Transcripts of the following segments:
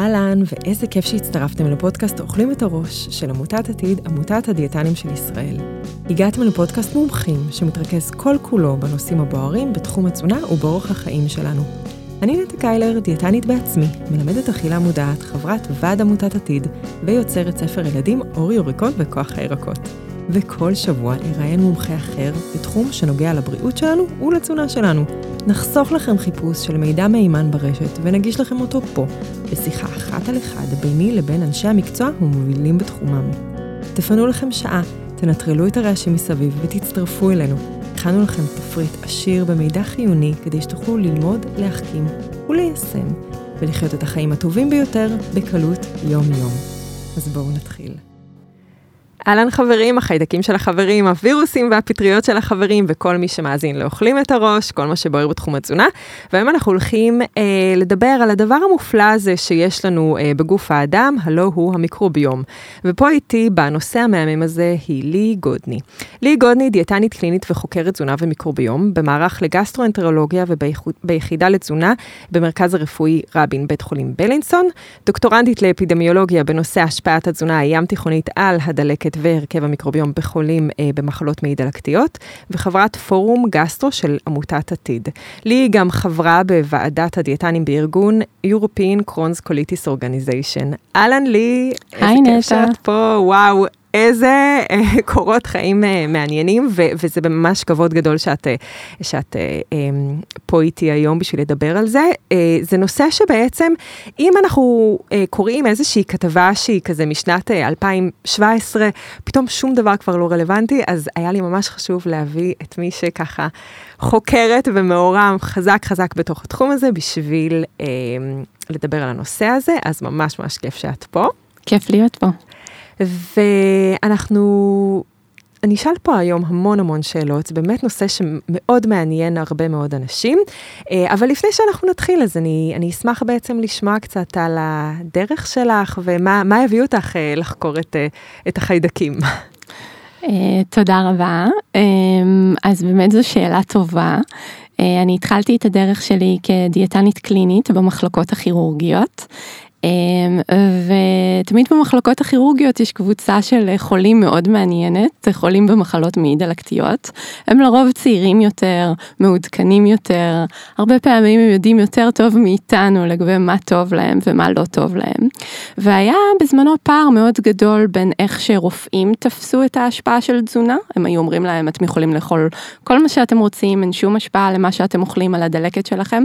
אהלן, ואיזה כיף שהצטרפתם לפודקאסט אוכלים את הראש של עמותת עתיד, עמותת הדיאטנים של ישראל. הגעתם לפודקאסט מומחים שמתרכז כל כולו בנושאים הבוערים בתחום התזונה ובאורח החיים שלנו. אני נטע קיילר, דיאטנית בעצמי, מלמדת אכילה מודעת, חברת ועד עמותת עתיד, ויוצרת ספר ילדים אור יוריקות וכוח הירקות. וכל שבוע אראיין מומחה אחר בתחום שנוגע לבריאות שלנו ולתזונה שלנו. נחסוך לכם חיפוש של מידע מהימן ברשת ונגיש לכם אותו פה, בשיחה אחת על אחד ביני לבין אנשי המקצוע ומובילים בתחומם. תפנו לכם שעה, תנטרלו את הרעשים מסביב ותצטרפו אלינו. הכנו לכם תפריט עשיר במידע חיוני כדי שתוכלו ללמוד, להחכים וליישם, ולחיות את החיים הטובים ביותר בקלות יום-יום. אז בואו נתחיל. אהלן חברים, החיידקים של החברים, הווירוסים והפטריות של החברים, וכל מי שמאזין לאוכלים את הראש, כל מה שבוער בתחום התזונה. והיום אנחנו הולכים אה, לדבר על הדבר המופלא הזה שיש לנו אה, בגוף האדם, הלא הוא המיקרוביום. ופה איתי, בנושא המהמם הזה, היא לי גודני. לי גודני דיאטנית קלינית וחוקרת תזונה ומיקרוביום, במערך לגסטרואנטרולוגיה וביחידה לתזונה במרכז הרפואי רבין, בית חולים בלינסון, דוקטורנטית לאפידמיולוגיה בנושא השפעת התזונה הים תיכונית על הדלקת והרכב המיקרוביום בחולים אה, במחלות מעי דלקתיות, וחברת פורום גסטרו של עמותת עתיד. לי היא גם חברה בוועדת הדיאטנים בארגון European Crohn's Colitis Organization. אהלן לי, היי נטע. איזה כיף שאת פה, וואו. איזה אה, קורות חיים אה, מעניינים, ו- וזה ממש כבוד גדול שאת, אה, שאת אה, פה איתי היום בשביל לדבר על זה. זה נושא שבעצם, אם אנחנו קוראים איזושהי כתבה שהיא כזה משנת אה, 2017, פתאום שום דבר כבר לא רלוונטי, אז היה לי ממש חשוב להביא את מי שככה חוקרת ומעורם חזק חזק בתוך התחום הזה, בשביל אה, לדבר על הנושא הזה, אז ממש ממש כיף שאת פה. כיף להיות פה. ואנחנו, אני אשאל פה היום המון המון שאלות, זה באמת נושא שמאוד מעניין הרבה מאוד אנשים, אה, אבל לפני שאנחנו נתחיל, אז אני, אני אשמח בעצם לשמוע קצת על הדרך שלך ומה הביא אותך אה, לחקור את, אה, את החיידקים. תודה רבה. אז באמת זו שאלה טובה. אני התחלתי את הדרך שלי כדיאטנית קלינית במחלקות הכירורגיות. אמ, ותמיד במחלקות הכירורגיות יש קבוצה של חולים מאוד מעניינת, חולים במחלות מעי דלקתיות. הם לרוב צעירים יותר, מעודכנים יותר, הרבה פעמים הם יודעים יותר טוב מאיתנו לגבי מה טוב להם ומה לא טוב להם. והיה בזמנו פער מאוד גדול בין איך שרופאים תפסו את ההשפעה של תזונה, הם היו אומרים להם אתם יכולים לאכול כל מה שאתם רוצים, אין שום השפעה למה שאתם אוכלים על הדלקת שלכם,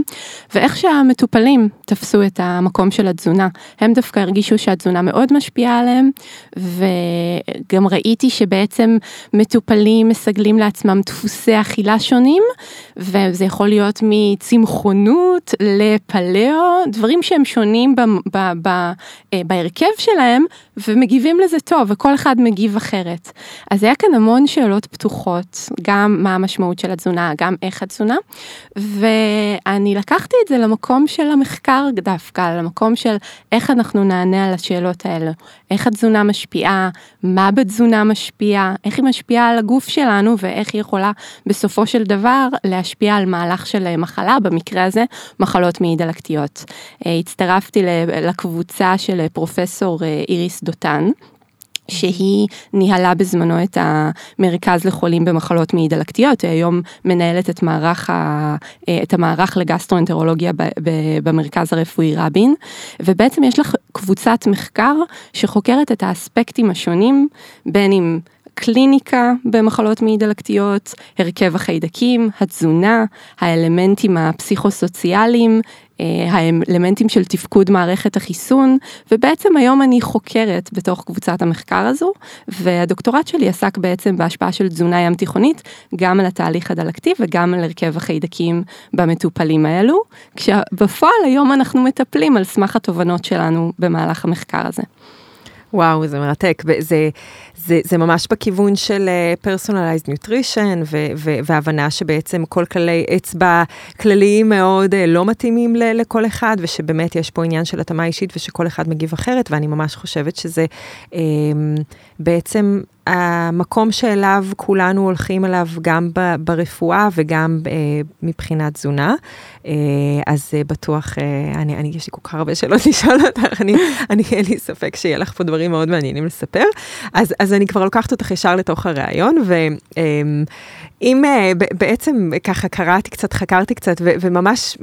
ואיך שהמטופלים תפסו את המקום של התזונה. הם דווקא הרגישו שהתזונה מאוד משפיעה עליהם, וגם ראיתי שבעצם מטופלים מסגלים לעצמם דפוסי אכילה שונים, וזה יכול להיות מצמחונות לפלאו, דברים שהם שונים אה, בהרכב שלהם, ומגיבים לזה טוב, וכל אחד מגיב אחרת. אז היה כאן המון שאלות פתוחות, גם מה המשמעות של התזונה, גם איך התזונה, ואני לקחתי את זה למקום של המחקר דווקא, למקום של איך אנחנו נענה על השאלות האלה, איך התזונה משפיעה, מה בתזונה משפיע, איך היא משפיעה על הגוף שלנו ואיך היא יכולה בסופו של דבר להשפיע על מהלך של מחלה, במקרה הזה מחלות מעי דלקתיות. אה, הצטרפתי לקבוצה של פרופסור אה, איריס דותן. שהיא ניהלה בזמנו את המרכז לחולים במחלות מעי דלקתיות, היא היום מנהלת את, מערך ה, את המערך לגסטרואנטרולוגיה במרכז הרפואי רבין, ובעצם יש לך קבוצת מחקר שחוקרת את האספקטים השונים, בין אם קליניקה במחלות מעי דלקתיות, הרכב החיידקים, התזונה, האלמנטים הפסיכוסוציאליים, האלמנטים של תפקוד מערכת החיסון, ובעצם היום אני חוקרת בתוך קבוצת המחקר הזו, והדוקטורט שלי עסק בעצם בהשפעה של תזונה ים תיכונית, גם על התהליך הדלקתי וגם על הרכב החיידקים במטופלים האלו, כשבפועל היום אנחנו מטפלים על סמך התובנות שלנו במהלך המחקר הזה. וואו, זה מרתק. זה, זה, זה ממש בכיוון של nutrition, ו, ו, והבנה שבעצם כל כללי אצבע כלליים מאוד uh, לא מתאימים ל, לכל אחד, ושבאמת יש פה עניין של התאמה אישית ושכל אחד מגיב אחרת, ואני ממש חושבת שזה um, בעצם המקום שאליו כולנו הולכים אליו גם ברפואה וגם מבחינת תזונה. אז בטוח, אני, אני, יש לי כל כך הרבה שאלות לשאול אותך, אני, אני, אין לי ספק שיהיה לך פה דברים מאוד מעניינים לספר. אז, אז אני כבר לוקחת אותך ישר לתוך הראיון, ואם בעצם ככה קראתי קצת, חקרתי קצת, וממש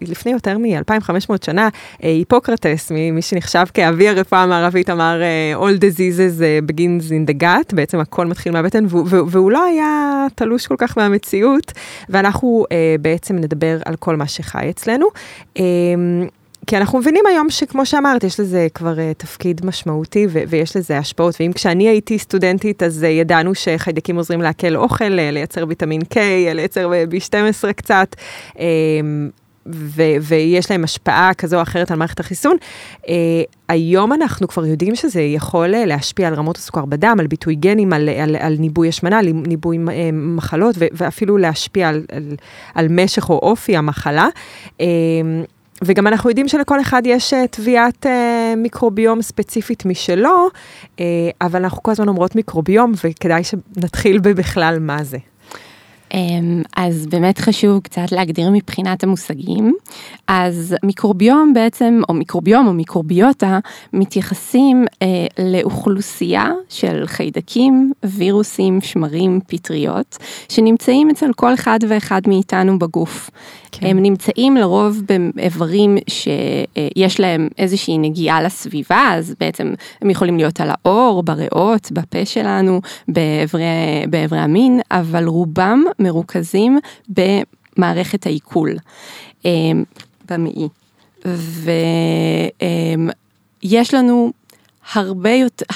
לפני יותר מ-2500 שנה, היפוקרטס, מי שנחשב כאבי הרפואה המערבית, אמר All diseases begins in the gut, בעצם הכל מתחיל מהבטן, והוא לא היה תלוש כל כך מהמציאות, ואנחנו בעצם נדבר על כל מה שחי אצלנו. כי אנחנו מבינים היום שכמו שאמרת, יש לזה כבר uh, תפקיד משמעותי ו- ויש לזה השפעות, ואם כשאני הייתי סטודנטית, אז uh, ידענו שחיידקים עוזרים לעכל אוכל, uh, לייצר ויטמין K, uh, לייצר B12 קצת, uh, ו- ויש להם השפעה כזו או אחרת על מערכת החיסון. Uh, היום אנחנו כבר יודעים שזה יכול uh, להשפיע על רמות הסוכר בדם, על ביטוי גנים, על, על, על ניבוי השמנה, על ניבוי uh, מחלות, ו- ואפילו להשפיע על, על, על משך או אופי המחלה. Uh, וגם אנחנו יודעים שלכל אחד יש תביעת אה, מיקרוביום ספציפית משלו, אה, אבל אנחנו כל הזמן אומרות מיקרוביום, וכדאי שנתחיל בבכלל מה זה. אז באמת חשוב קצת להגדיר מבחינת המושגים. אז מיקרוביום בעצם, או מיקרוביום או מיקרוביוטה, מתייחסים אה, לאוכלוסייה של חיידקים, וירוסים, שמרים, פטריות, שנמצאים אצל כל אחד ואחד מאיתנו בגוף. כן. הם נמצאים לרוב באיברים שיש להם איזושהי נגיעה לסביבה, אז בעצם הם יכולים להיות על האור, בריאות, בפה שלנו, באיברי המין, אבל רובם מרוכזים במערכת העיכול, אמ, במעי. ויש לנו הרבה,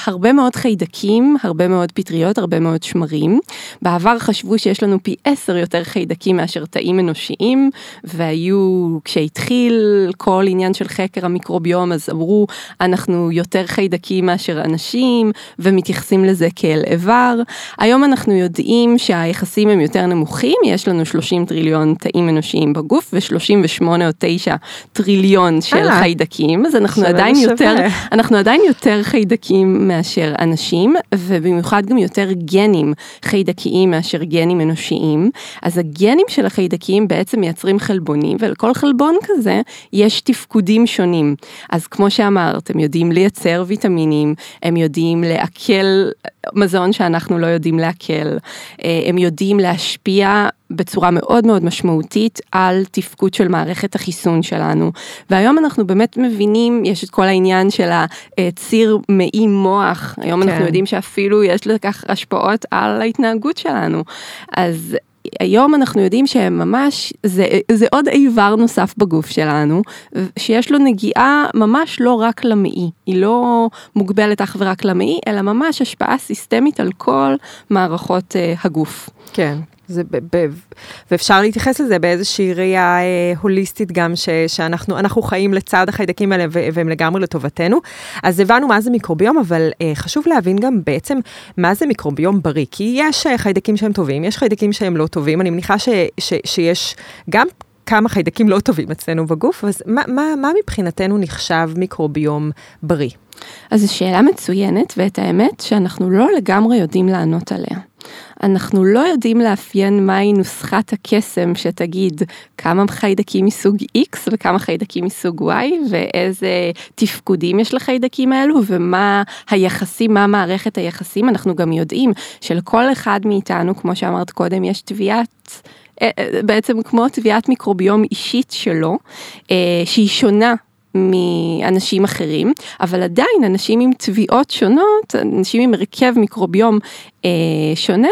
הרבה מאוד חיידקים, הרבה מאוד פטריות, הרבה מאוד שמרים. בעבר חשבו שיש לנו פי עשר יותר חיידקים מאשר תאים אנושיים, והיו, כשהתחיל כל עניין של חקר המיקרוביום, אז אמרו, אנחנו יותר חיידקים מאשר אנשים, ומתייחסים לזה כאל איבר. היום אנחנו יודעים שהיחסים הם יותר נמוכים, יש לנו 30 טריליון תאים אנושיים בגוף, ו-38 או 9 טריליון של אה, חיידקים, אז אנחנו עדיין שווה. יותר, אנחנו עדיין יותר יותר חיידקים מאשר אנשים, ובמיוחד גם יותר גנים חיידקיים מאשר גנים אנושיים. אז הגנים של החיידקים בעצם מייצרים חלבונים, ולכל חלבון כזה יש תפקודים שונים. אז כמו שאמרת, הם יודעים לייצר ויטמינים, הם יודעים לעכל מזון שאנחנו לא יודעים לעכל, אה, הם יודעים להשפיע בצורה מאוד מאוד משמעותית על תפקוד של מערכת החיסון שלנו. והיום אנחנו באמת מבינים, יש את כל העניין של הציר מעי מוח, היום כן. אנחנו יודעים שאפילו יש לכך השפעות על ההתנהגות שלנו. אז היום אנחנו יודעים שממש, זה, זה עוד איבר נוסף בגוף שלנו, שיש לו נגיעה ממש לא רק למעי, היא לא מוגבלת אך ורק למעי, אלא ממש השפעה סיסטמית על כל מערכות uh, הגוף. כן, זה ב, ב, ואפשר להתייחס לזה באיזושהי ראייה אה, הוליסטית גם, ש, שאנחנו חיים לצד החיידקים האלה והם לגמרי לטובתנו. אז הבנו מה זה מיקרוביום, אבל אה, חשוב להבין גם בעצם מה זה מיקרוביום בריא. כי יש אה, חיידקים שהם טובים, יש חיידקים שהם לא טובים. אני מניחה ש, ש, שיש גם כמה חיידקים לא טובים אצלנו בגוף, אז מה, מה, מה מבחינתנו נחשב מיקרוביום בריא? אז זו שאלה מצוינת, ואת האמת שאנחנו לא לגמרי יודעים לענות עליה. אנחנו לא יודעים לאפיין מהי נוסחת הקסם שתגיד כמה חיידקים מסוג X וכמה חיידקים מסוג Y ואיזה תפקודים יש לחיידקים האלו ומה היחסים, מה מערכת היחסים. אנחנו גם יודעים שלכל אחד מאיתנו, כמו שאמרת קודם, יש תביעת... אה, אה, בעצם כמו תביעת מיקרוביום אישית שלו, אה, שהיא שונה מאנשים אחרים, אבל עדיין אנשים עם תביעות שונות, אנשים עם הרכב מיקרוביום אה, שונה,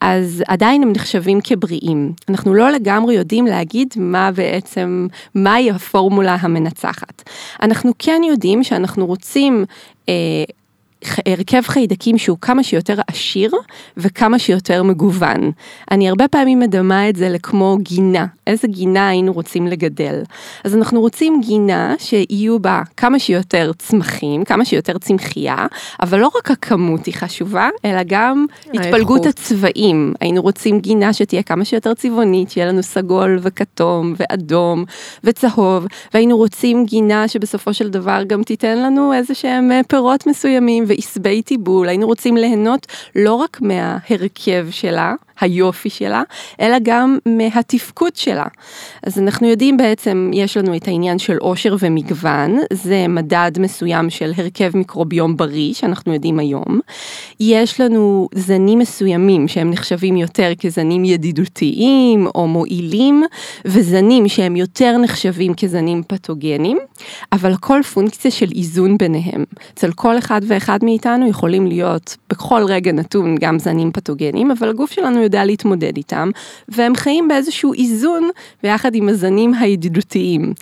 אז עדיין הם נחשבים כבריאים. אנחנו לא לגמרי יודעים להגיד מה בעצם, מהי הפורמולה המנצחת. אנחנו כן יודעים שאנחנו רוצים אה, הרכב חיידקים שהוא כמה שיותר עשיר וכמה שיותר מגוון. אני הרבה פעמים מדמה את זה לכמו גינה, איזה גינה היינו רוצים לגדל. אז אנחנו רוצים גינה שיהיו בה כמה שיותר צמחים, כמה שיותר צמחייה, אבל לא רק הכמות היא חשובה, אלא גם התפלגות הצבעים. היינו רוצים גינה שתהיה כמה שיותר צבעונית, שיהיה לנו סגול וכתום ואדום וצהוב, והיינו רוצים גינה שבסופו של דבר גם תיתן לנו איזה שהם פירות מסוימים. ועשבי טיבול, היינו רוצים ליהנות לא רק מההרכב שלה, היופי שלה, אלא גם מהתפקוד שלה. אז אנחנו יודעים בעצם, יש לנו את העניין של עושר ומגוון, זה מדד מסוים של הרכב מיקרוביום בריא, שאנחנו יודעים היום. יש לנו זנים מסוימים שהם נחשבים יותר כזנים ידידותיים או מועילים, וזנים שהם יותר נחשבים כזנים פתוגנים, אבל כל פונקציה של איזון ביניהם. אצל כל אחד ואחד מאיתנו יכולים להיות בכל רגע נתון גם זנים פתוגנים, אבל הגוף שלנו יודע להתמודד איתם, והם חיים באיזשהו איזון ביחד עם הזנים הידידותיים.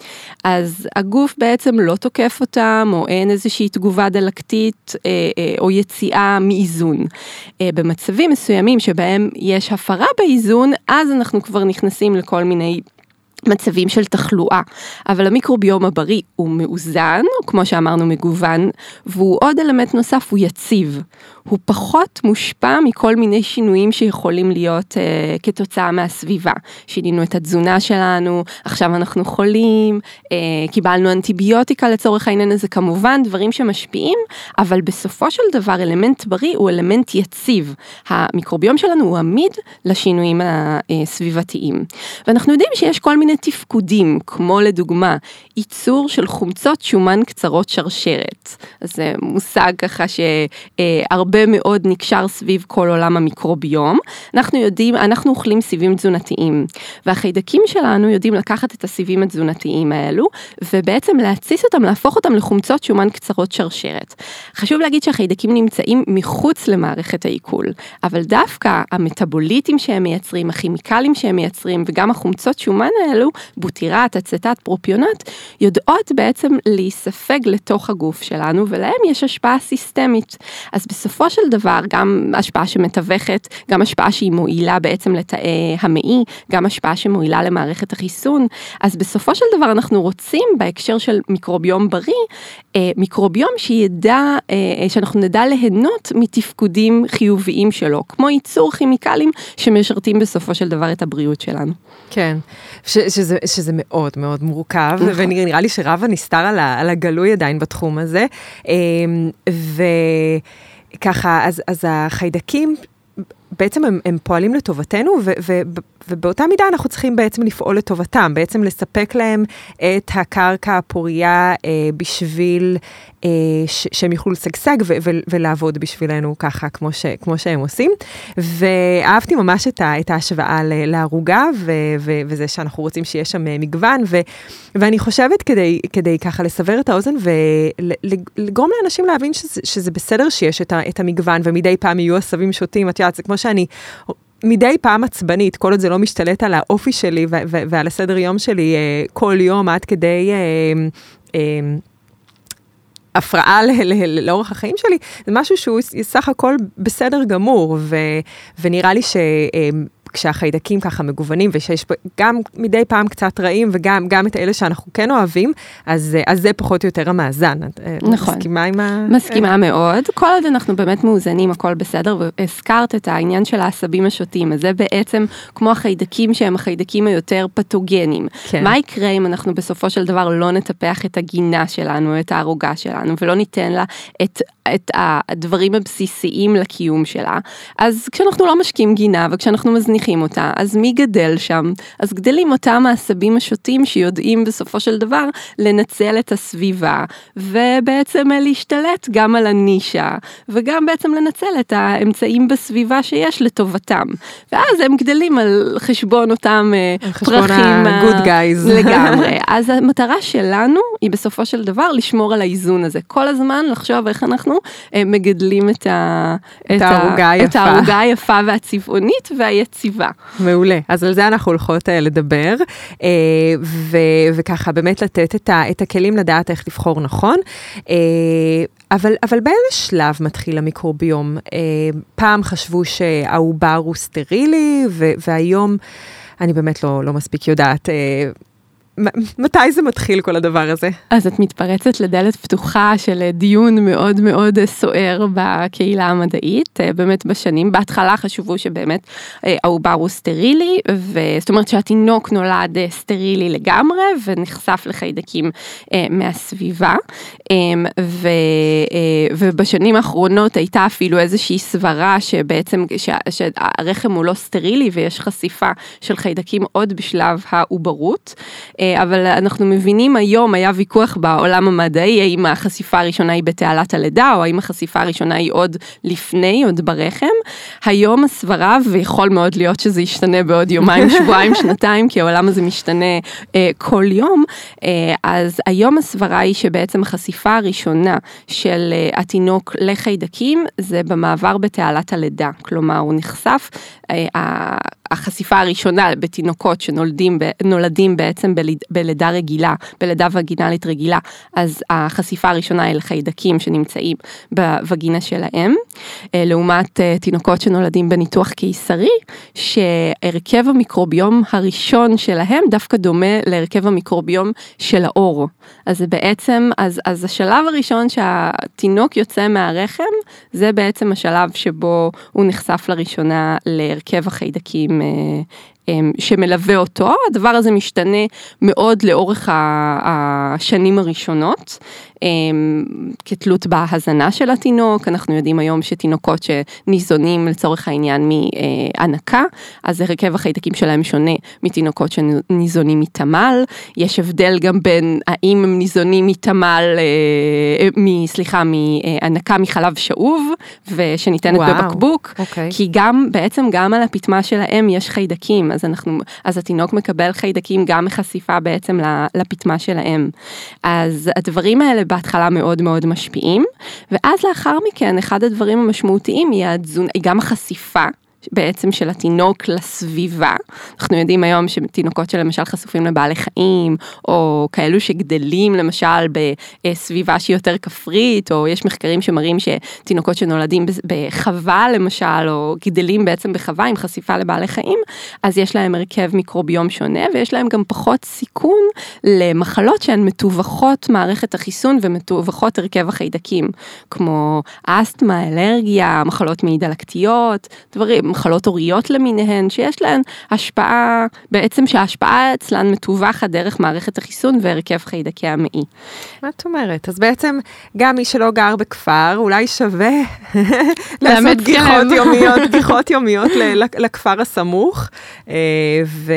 אז הגוף בעצם לא תוקף אותם, או אין איזושהי תגובה דלקתית אה, אה, או יציאה מאיזון. אה, במצבים מסוימים שבהם יש הפרה באיזון, אז אנחנו כבר נכנסים לכל מיני מצבים של תחלואה, אבל המיקרוביום הבריא הוא מאוזן, כמו שאמרנו מגוון, והוא עוד אלמנט נוסף, הוא יציב. הוא פחות מושפע מכל מיני שינויים שיכולים להיות אה, כתוצאה מהסביבה. שינינו את התזונה שלנו, עכשיו אנחנו חולים, אה, קיבלנו אנטיביוטיקה לצורך העניין הזה, כמובן דברים שמשפיעים, אבל בסופו של דבר אלמנט בריא הוא אלמנט יציב. המיקרוביום שלנו הוא עמיד לשינויים הסביבתיים. ואנחנו יודעים שיש כל מיני תפקודים, כמו לדוגמה, ייצור של חומצות שומן קצרות שרשרת. אז זה מושג ככה שהרבה הרבה מאוד נקשר סביב כל עולם המיקרוביום. אנחנו יודעים, אנחנו אוכלים סיבים תזונתיים, והחיידקים שלנו יודעים לקחת את הסיבים התזונתיים האלו, ובעצם להתסיס אותם, להפוך אותם לחומצות שומן קצרות שרשרת. חשוב להגיד שהחיידקים נמצאים מחוץ למערכת העיכול, אבל דווקא המטאבוליטים שהם מייצרים, הכימיקלים שהם מייצרים, וגם החומצות שומן האלו, בוטירט, אצטט, פרופיונט, יודעות בעצם להיספג לתוך הגוף שלנו, ולהם יש השפעה סיסטמית. אז בסופו בסופו של דבר גם השפעה שמתווכת, גם השפעה שהיא מועילה בעצם לתאי המעי, גם השפעה שמועילה למערכת החיסון, אז בסופו של דבר אנחנו רוצים בהקשר של מיקרוביום בריא, אה, מיקרוביום שידע, אה, שאנחנו נדע ליהנות מתפקודים חיוביים שלו, כמו ייצור כימיקלים שמשרתים בסופו של דבר את הבריאות שלנו. כן, ש, שזה, שזה מאוד מאוד מורכב, נכון. ונראה לי שרב הנסתר על, על הגלוי עדיין בתחום הזה. אה, ו... ככה, אז, אז החיידקים בעצם הם, הם פועלים לטובתנו, ו, ו, ובאותה מידה אנחנו צריכים בעצם לפעול לטובתם, בעצם לספק להם את הקרקע הפורייה אה, בשביל אה, ש, שהם יוכלו לשגשג ולעבוד בשבילנו ככה, כמו, ש, כמו שהם עושים. ואהבתי ממש את, ה, את ההשוואה לערוגה, וזה שאנחנו רוצים שיש שם אה, מגוון, ו, ואני חושבת כדי, כדי ככה לסבר את האוזן ולגרום לאנשים להבין שזה, שזה בסדר שיש את, ה, את המגוון, ומדי פעם יהיו עשבים שוטים, את יודעת, זה כמו שאני... מדי פעם עצבנית, כל עוד זה לא משתלט על האופי שלי ועל הסדר יום שלי אה, כל יום, עד כדי אה, אה, הפרעה לאורך החיים שלי, זה משהו שהוא סך הכל בסדר גמור, ונראה לי ש... כשהחיידקים ככה מגוונים, ושיש גם מדי פעם קצת רעים, וגם גם את אלה שאנחנו כן אוהבים, אז, אז זה פחות או יותר המאזן. נכון. מסכימה עם ה... מסכימה מאוד. כל עוד אנחנו באמת מאוזנים, הכל בסדר, והזכרת את העניין של העשבים השוטים, אז זה בעצם כמו החיידקים שהם החיידקים היותר פתוגנים. כן. מה יקרה אם אנחנו בסופו של דבר לא נטפח את הגינה שלנו, את הערוגה שלנו, ולא ניתן לה את את הדברים הבסיסיים לקיום שלה. אז כשאנחנו לא משקים גינה וכשאנחנו מזניחים אותה, אז מי גדל שם? אז גדלים אותם העשבים השוטים שיודעים בסופו של דבר לנצל את הסביבה, ובעצם להשתלט גם על הנישה, וגם בעצם לנצל את האמצעים בסביבה שיש לטובתם. ואז הם גדלים על חשבון אותם אה, פרחים. חשבון ה-good guys. לגמרי. אז המטרה שלנו היא בסופו של דבר לשמור על האיזון הזה. כל הזמן לחשוב איך אנחנו אה, מגדלים את, הערוגה היפה. היפה והצבעונית והיציבה. מעולה, אז על זה אנחנו הולכות אה, לדבר, אה, ו, וככה באמת לתת את, ה, את הכלים לדעת איך לבחור נכון. אבל, אבל באיזה שלב מתחיל המיקרוביום? פעם חשבו שהעובר הוא סטרילי, והיום אני באמת לא, לא מספיק יודעת מתי זה מתחיל כל הדבר הזה? אז את מתפרצת לדלת פתוחה של דיון מאוד מאוד סוער בקהילה המדעית, באמת בשנים, בהתחלה חשבו שבאמת העובר הוא סטרילי, זאת אומרת שהתינוק נולד סטרילי לגמרי ונחשף לחיידקים מהסביבה, ו, ובשנים האחרונות הייתה אפילו איזושהי סברה שבעצם שהרחם הוא לא סטרילי ויש חשיפה של חיידקים עוד בשלב העוברות, אה, אבל אנחנו מבינים היום, היה ויכוח בעולם המדעי, האם החשיפה הראשונה היא בתעלת הלידה, או האם החשיפה הראשונה היא עוד לפני, עוד ברחם. היום הסברה, ויכול מאוד להיות שזה ישתנה בעוד יומיים, שבועיים, שנתיים, כי העולם הזה משתנה אה, כל יום, אה, אז היום הסברה היא שבעצם החשיפה הראשונה של אה, התינוק לחיידקים, זה במעבר בתעלת הלידה. כלומר, הוא נחשף, אה, החשיפה הראשונה בתינוקות שנולדים בעצם בלידה רגילה, בלידה וגינלית רגילה, אז החשיפה הראשונה היא לחיידקים שנמצאים בווגינה שלהם, אה, לעומת אה, תינוקות שנולדים בניתוח קיסרי, שהרכב המיקרוביום הראשון שלהם דווקא דומה להרכב המיקרוביום של האור. אז בעצם, אז, אז השלב הראשון שהתינוק יוצא מהרחם, זה בעצם השלב שבו הוא נחשף לראשונה להרכב החיידקים אה, אמ, שמלווה אותו, הדבר הזה משתנה מאוד לאורך השנים הראשונות, כתלות בהזנה של התינוק, אנחנו יודעים היום שתינוקות שניזונים לצורך העניין מהנקה, אז הרכב החיידקים שלהם שונה מתינוקות שניזונים מתמ"ל, יש הבדל גם בין האם הם ניזונים מתמ"ל, אה, סליחה, מהנקה מחלב שאוב, ושניתנת וואו, בבקבוק, אוקיי. כי גם, בעצם גם על הפטמה שלהם יש חיידקים, אז אנחנו, אז התינוק מקבל חיידקים גם מחשיפה בעצם לפטמה שלהם. אז הדברים האלה בהתחלה מאוד מאוד משפיעים, ואז לאחר מכן אחד הדברים המשמעותיים היא התזונה, גם החשיפה. בעצם של התינוק לסביבה. אנחנו יודעים היום שתינוקות שלמשל חשופים לבעלי חיים, או כאלו שגדלים למשל בסביבה שהיא יותר כפרית, או יש מחקרים שמראים שתינוקות שנולדים בחווה למשל, או גדלים בעצם בחווה עם חשיפה לבעלי חיים, אז יש להם הרכב מיקרוביום שונה, ויש להם גם פחות סיכון למחלות שהן מתווכות מערכת החיסון ומתווכות הרכב החיידקים, כמו אסתמה, אלרגיה, מחלות מעי דלקתיות, דברים. מחלות הוריות למיניהן, שיש להן השפעה, בעצם שההשפעה אצלן מתווכת דרך מערכת החיסון והרכב חיידקי המעי. מה את אומרת? אז בעצם גם מי שלא גר בכפר, אולי שווה לעשות גיחות יומיות, גיחות יומיות לכפר הסמוך. אה, ו...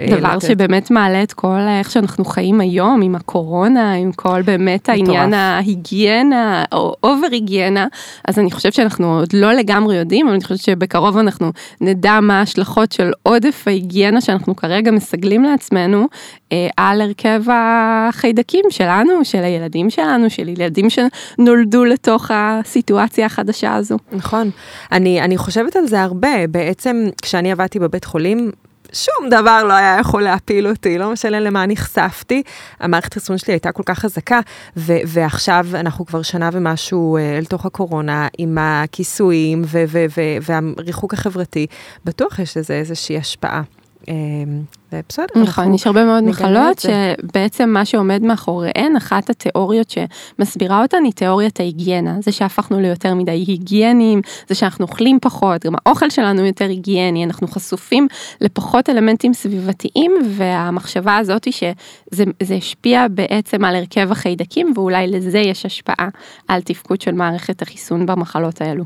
אה, דבר לתת. שבאמת מעלה את כל איך שאנחנו חיים היום עם הקורונה, עם כל באמת העניין ההיגיינה או אובר היגיינה, אז אני חושבת שאנחנו עוד לא לגמרי יודעים, אבל אני חושבת שבקרוב אנחנו נדע מה ההשלכות של עודף ההיגיינה שאנחנו כרגע מסגלים לעצמנו אה, על הרכב החיידקים שלנו, של הילדים שלנו, של ילדים שנולדו לתוך הסיטואציה החדשה הזו. נכון, אני, אני חושבת על זה הרבה, בעצם כשאני עבדתי בבית חולים, שום דבר לא היה יכול להפיל אותי, לא משנה למה נחשפתי. המערכת החיסון שלי הייתה כל כך חזקה, ו- ועכשיו אנחנו כבר שנה ומשהו אה, אל תוך הקורונה, עם הכיסויים ו- ו- והריחוק החברתי, בטוח יש לזה איזושהי השפעה. אמ, בסדר. נכון, יש הרבה מאוד מחלות שבעצם מה שעומד מאחוריהן, אחת התיאוריות שמסבירה אותן היא תיאוריית ההיגיינה. זה שהפכנו ליותר מדי היגייניים, זה שאנחנו אוכלים פחות, גם האוכל שלנו יותר היגייני, אנחנו חשופים לפחות אלמנטים סביבתיים, והמחשבה הזאת היא שזה השפיע בעצם על הרכב החיידקים, ואולי לזה יש השפעה על תפקוד של מערכת החיסון במחלות האלו.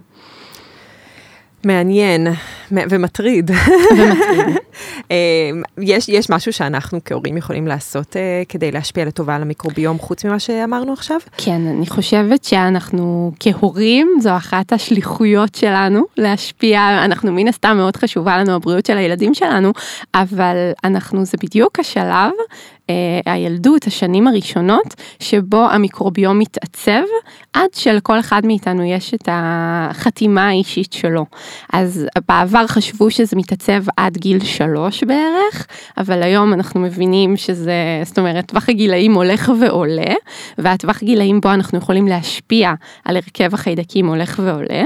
מעניין ומטריד. ומטריד. אמ, יש, יש משהו שאנחנו כהורים יכולים לעשות uh, כדי להשפיע לטובה על המיקרוביום חוץ ממה שאמרנו עכשיו? כן, אני חושבת שאנחנו כהורים, זו אחת השליחויות שלנו להשפיע, אנחנו מן הסתם מאוד חשובה לנו הבריאות של הילדים שלנו, אבל אנחנו, זה בדיוק השלב אה, הילדות, השנים הראשונות, שבו המיקרוביום מתעצב, עד שלכל אחד מאיתנו יש את החתימה האישית שלו. אז בעבר חשבו שזה מתעצב עד גיל שלוש בערך, אבל היום אנחנו מבינים שזה, זאת אומרת, טווח הגילאים הולך ועולה, והטווח גילאים בו אנחנו יכולים להשפיע על הרכב החיידקים הולך ועולה.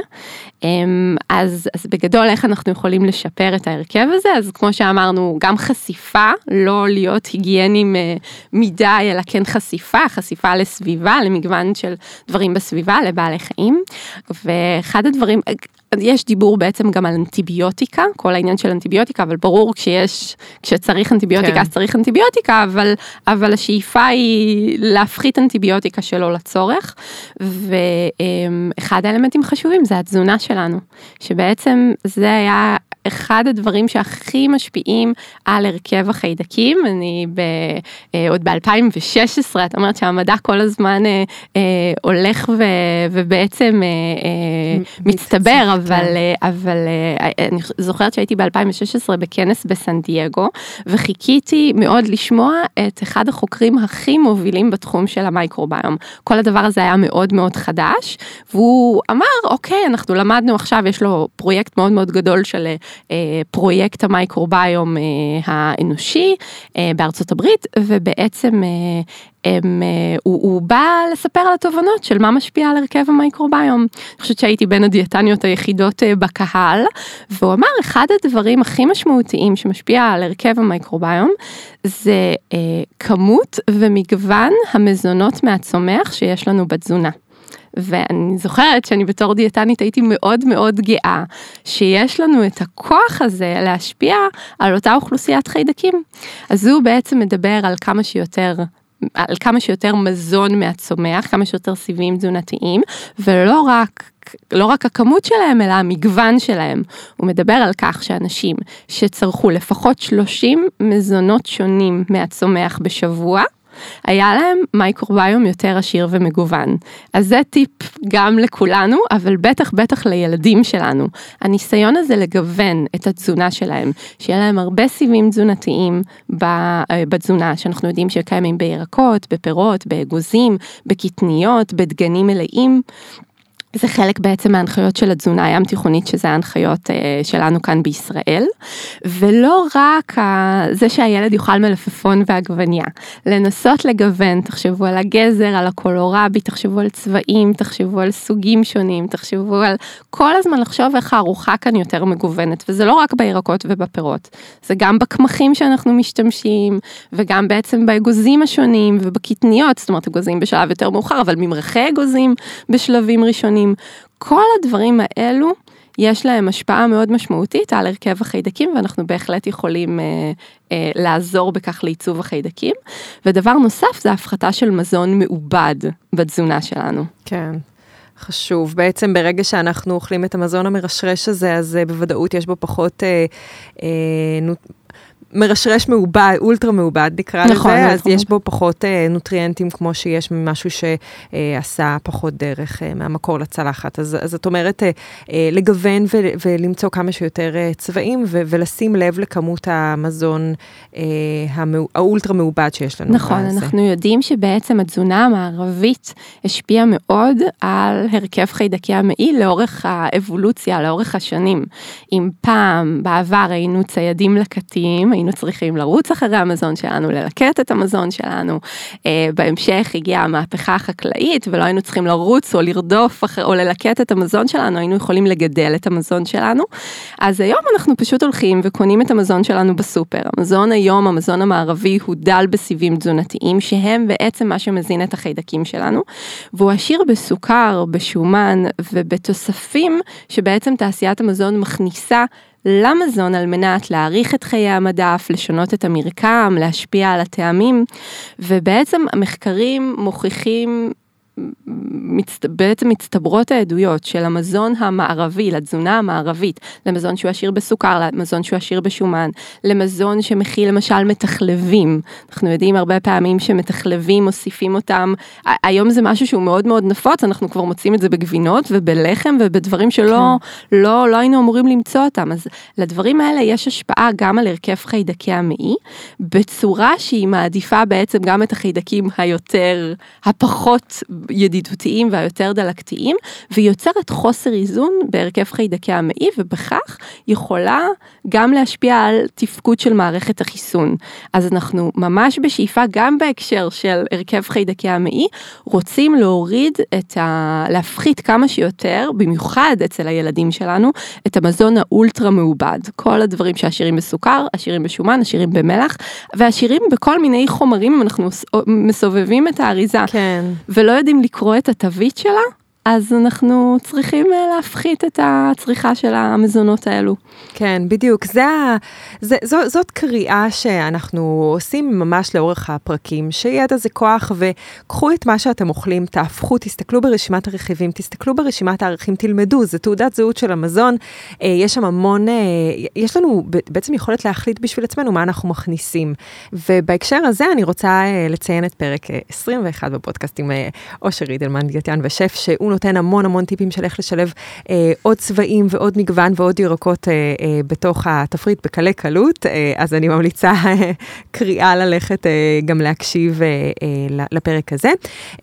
אמ, אז, אז בגדול איך אנחנו יכולים לשפר את ההרכב הזה, אז כמו שאמרנו, גם חשיפה, לא להיות היגיינים אה, מדי, אלא כן חשיפה, חשיפה לסביבה, למגוון של דברים בסביבה, לבעלי חיים. ואחד הדברים, יש דיבור בעצם גם על אנטיביוטיקה, כל העניין של אנטיביוטיקה, אבל ברור כשיש, כשצריך אנטיביוטיקה כן. אז צריך אנטיביוטיקה, אבל, אבל השאיפה היא להפחית אנטיביוטיקה שלא לצורך. ואחד האלמנטים חשובים זה התזונה שלנו, שבעצם זה היה אחד הדברים שהכי משפיעים על הרכב החיידקים, אני ב, אה, עוד ב-2016, את אומרת שהמדע כל הזמן אה, אה, הולך ו, ובעצם אה, אה, מצטבר, אבל. אה, אבל אה, אני זוכרת שהייתי ב-2016 בכנס בסן דייגו, וחיכיתי מאוד לשמוע את אחד החוקרים הכי מובילים בתחום של המייקרוביום. כל הדבר הזה היה מאוד מאוד חדש, והוא אמר, אוקיי, אנחנו למדנו עכשיו, יש לו פרויקט מאוד מאוד גדול של אה, פרויקט המייקרוביום אה, האנושי אה, בארצות הברית, ובעצם הם, הוא, הוא בא לספר על התובנות של מה משפיע על הרכב המייקרוביום. אני חושבת שהייתי בין הדיאטניות היחידות בקהל, והוא אמר אחד הדברים הכי משמעותיים שמשפיע על הרכב המייקרוביום זה כמות ומגוון המזונות מהצומח שיש לנו בתזונה. ואני זוכרת שאני בתור דיאטנית הייתי מאוד מאוד גאה שיש לנו את הכוח הזה להשפיע על אותה אוכלוסיית חיידקים. אז הוא בעצם מדבר על כמה שיותר על כמה שיותר מזון מהצומח, כמה שיותר סיבים תזונתיים, ולא רק לא רק הכמות שלהם, אלא המגוון שלהם. הוא מדבר על כך שאנשים שצרכו לפחות 30 מזונות שונים מהצומח בשבוע, היה להם מייקרוביום יותר עשיר ומגוון. אז זה טיפ גם לכולנו, אבל בטח בטח לילדים שלנו. הניסיון הזה לגוון את התזונה שלהם, שיהיה להם הרבה סיבים תזונתיים אה, בתזונה, שאנחנו יודעים שקיימים בירקות, בפירות, באגוזים, בקטניות, בדגנים מלאים. זה חלק בעצם מההנחיות של התזונה הים תיכונית, שזה ההנחיות אה, שלנו כאן בישראל, ולא רק זה שהילד יאכל מלפפון ועגבניה, לנסות לגוון, תחשבו על הגזר, על הקולורבי, תחשבו על צבעים, תחשבו על סוגים שונים, תחשבו על כל הזמן לחשוב איך הארוחה כאן יותר מגוונת, וזה לא רק בירקות ובפירות, זה גם בקמחים שאנחנו משתמשים, וגם בעצם באגוזים השונים ובקטניות, זאת אומרת אגוזים בשלב יותר מאוחר, אבל ממרחי אגוזים בשלבים ראשונים. מים, כל הדברים האלו, יש להם השפעה מאוד משמעותית על הרכב החיידקים ואנחנו בהחלט יכולים אה, אה, לעזור בכך לעיצוב החיידקים. ודבר נוסף זה הפחתה של מזון מעובד בתזונה שלנו. כן. חשוב. בעצם ברגע שאנחנו אוכלים את המזון המרשרש הזה, אז uh, בוודאות יש בו פחות uh, uh, מרשרש מעובד, אולטרה מעובד נקרא נכון, לזה, נכון. אז יש בו פחות אה, נוטריאנטים כמו שיש ממשהו שעשה אה, פחות דרך אה, מהמקור לצלחת. אז, אז זאת אומרת, אה, אה, לגוון ו, ולמצוא כמה שיותר אה, צבעים ו, ולשים לב לכמות המזון אה, המאו, האולטרה מעובד שיש לנו. נכון, בזה. אנחנו יודעים שבעצם התזונה המערבית השפיעה מאוד על הרכב חיידקי המעי לאורך האבולוציה, לאורך השנים. אם פעם, בעבר היינו ציידים לקטים, היינו צריכים לרוץ אחרי המזון שלנו, ללקט את המזון שלנו. אה, בהמשך הגיעה המהפכה החקלאית ולא היינו צריכים לרוץ או לרדוף או ללקט את המזון שלנו, היינו יכולים לגדל את המזון שלנו. אז היום אנחנו פשוט הולכים וקונים את המזון שלנו בסופר. המזון היום, המזון המערבי, הוא דל בסיבים תזונתיים, שהם בעצם מה שמזין את החיידקים שלנו, והוא עשיר בסוכר, בשומן ובתוספים שבעצם תעשיית המזון מכניסה למזון על מנת להאריך את חיי המדף, לשנות את המרקם, להשפיע על הטעמים, ובעצם המחקרים מוכיחים מצט... בעצם מצטברות העדויות של המזון המערבי, לתזונה המערבית, למזון שהוא עשיר בסוכר, למזון שהוא עשיר בשומן, למזון שמכיל למשל מתחלבים. אנחנו יודעים הרבה פעמים שמתחלבים מוסיפים אותם, היום זה משהו שהוא מאוד מאוד נפוץ, אנחנו כבר מוצאים את זה בגבינות ובלחם ובדברים שלא כן. לא, לא היינו אמורים למצוא אותם. אז לדברים האלה יש השפעה גם על הרכב חיידקי המעי, בצורה שהיא מעדיפה בעצם גם את החיידקים היותר, הפחות הידידותיים והיותר דלקתיים, והיא יוצרת חוסר איזון בהרכב חיידקי המעי, ובכך יכולה גם להשפיע על תפקוד של מערכת החיסון. אז אנחנו ממש בשאיפה, גם בהקשר של הרכב חיידקי המעי, רוצים להוריד את ה... להפחית כמה שיותר, במיוחד אצל הילדים שלנו, את המזון האולטרה מעובד. כל הדברים שעשירים בסוכר, עשירים בשומן, עשירים במלח, ועשירים בכל מיני חומרים, אם אנחנו מסובבים את האריזה, כן. ולא יודעים לקרוא את התווית שלה, אז אנחנו צריכים אה, להפחית את הצריכה של המזונות האלו. כן, בדיוק. זה, זה, זו, זאת קריאה שאנחנו עושים ממש לאורך הפרקים, שידע זה כוח, וקחו את מה שאתם אוכלים, תהפכו, תסתכלו ברשימת הרכיבים, תסתכלו ברשימת הערכים, תלמדו, זה תעודת זהות של המזון. אה, יש שם המון, אה, יש לנו בעצם יכולת להחליט בשביל עצמנו מה אנחנו מכניסים. ובהקשר הזה אני רוצה לציין את פרק 21 בפודקאסט עם אושר רידלמן, דיאטיין ושף, שהוא נותן המון המון טיפים של איך לשלב אה, עוד צבעים ועוד מגוון ועוד ירקות אה, אה, בתוך התפריט בקלי קלות, אה, אז אני ממליצה אה, קריאה ללכת אה, גם להקשיב אה, אה, לפרק הזה.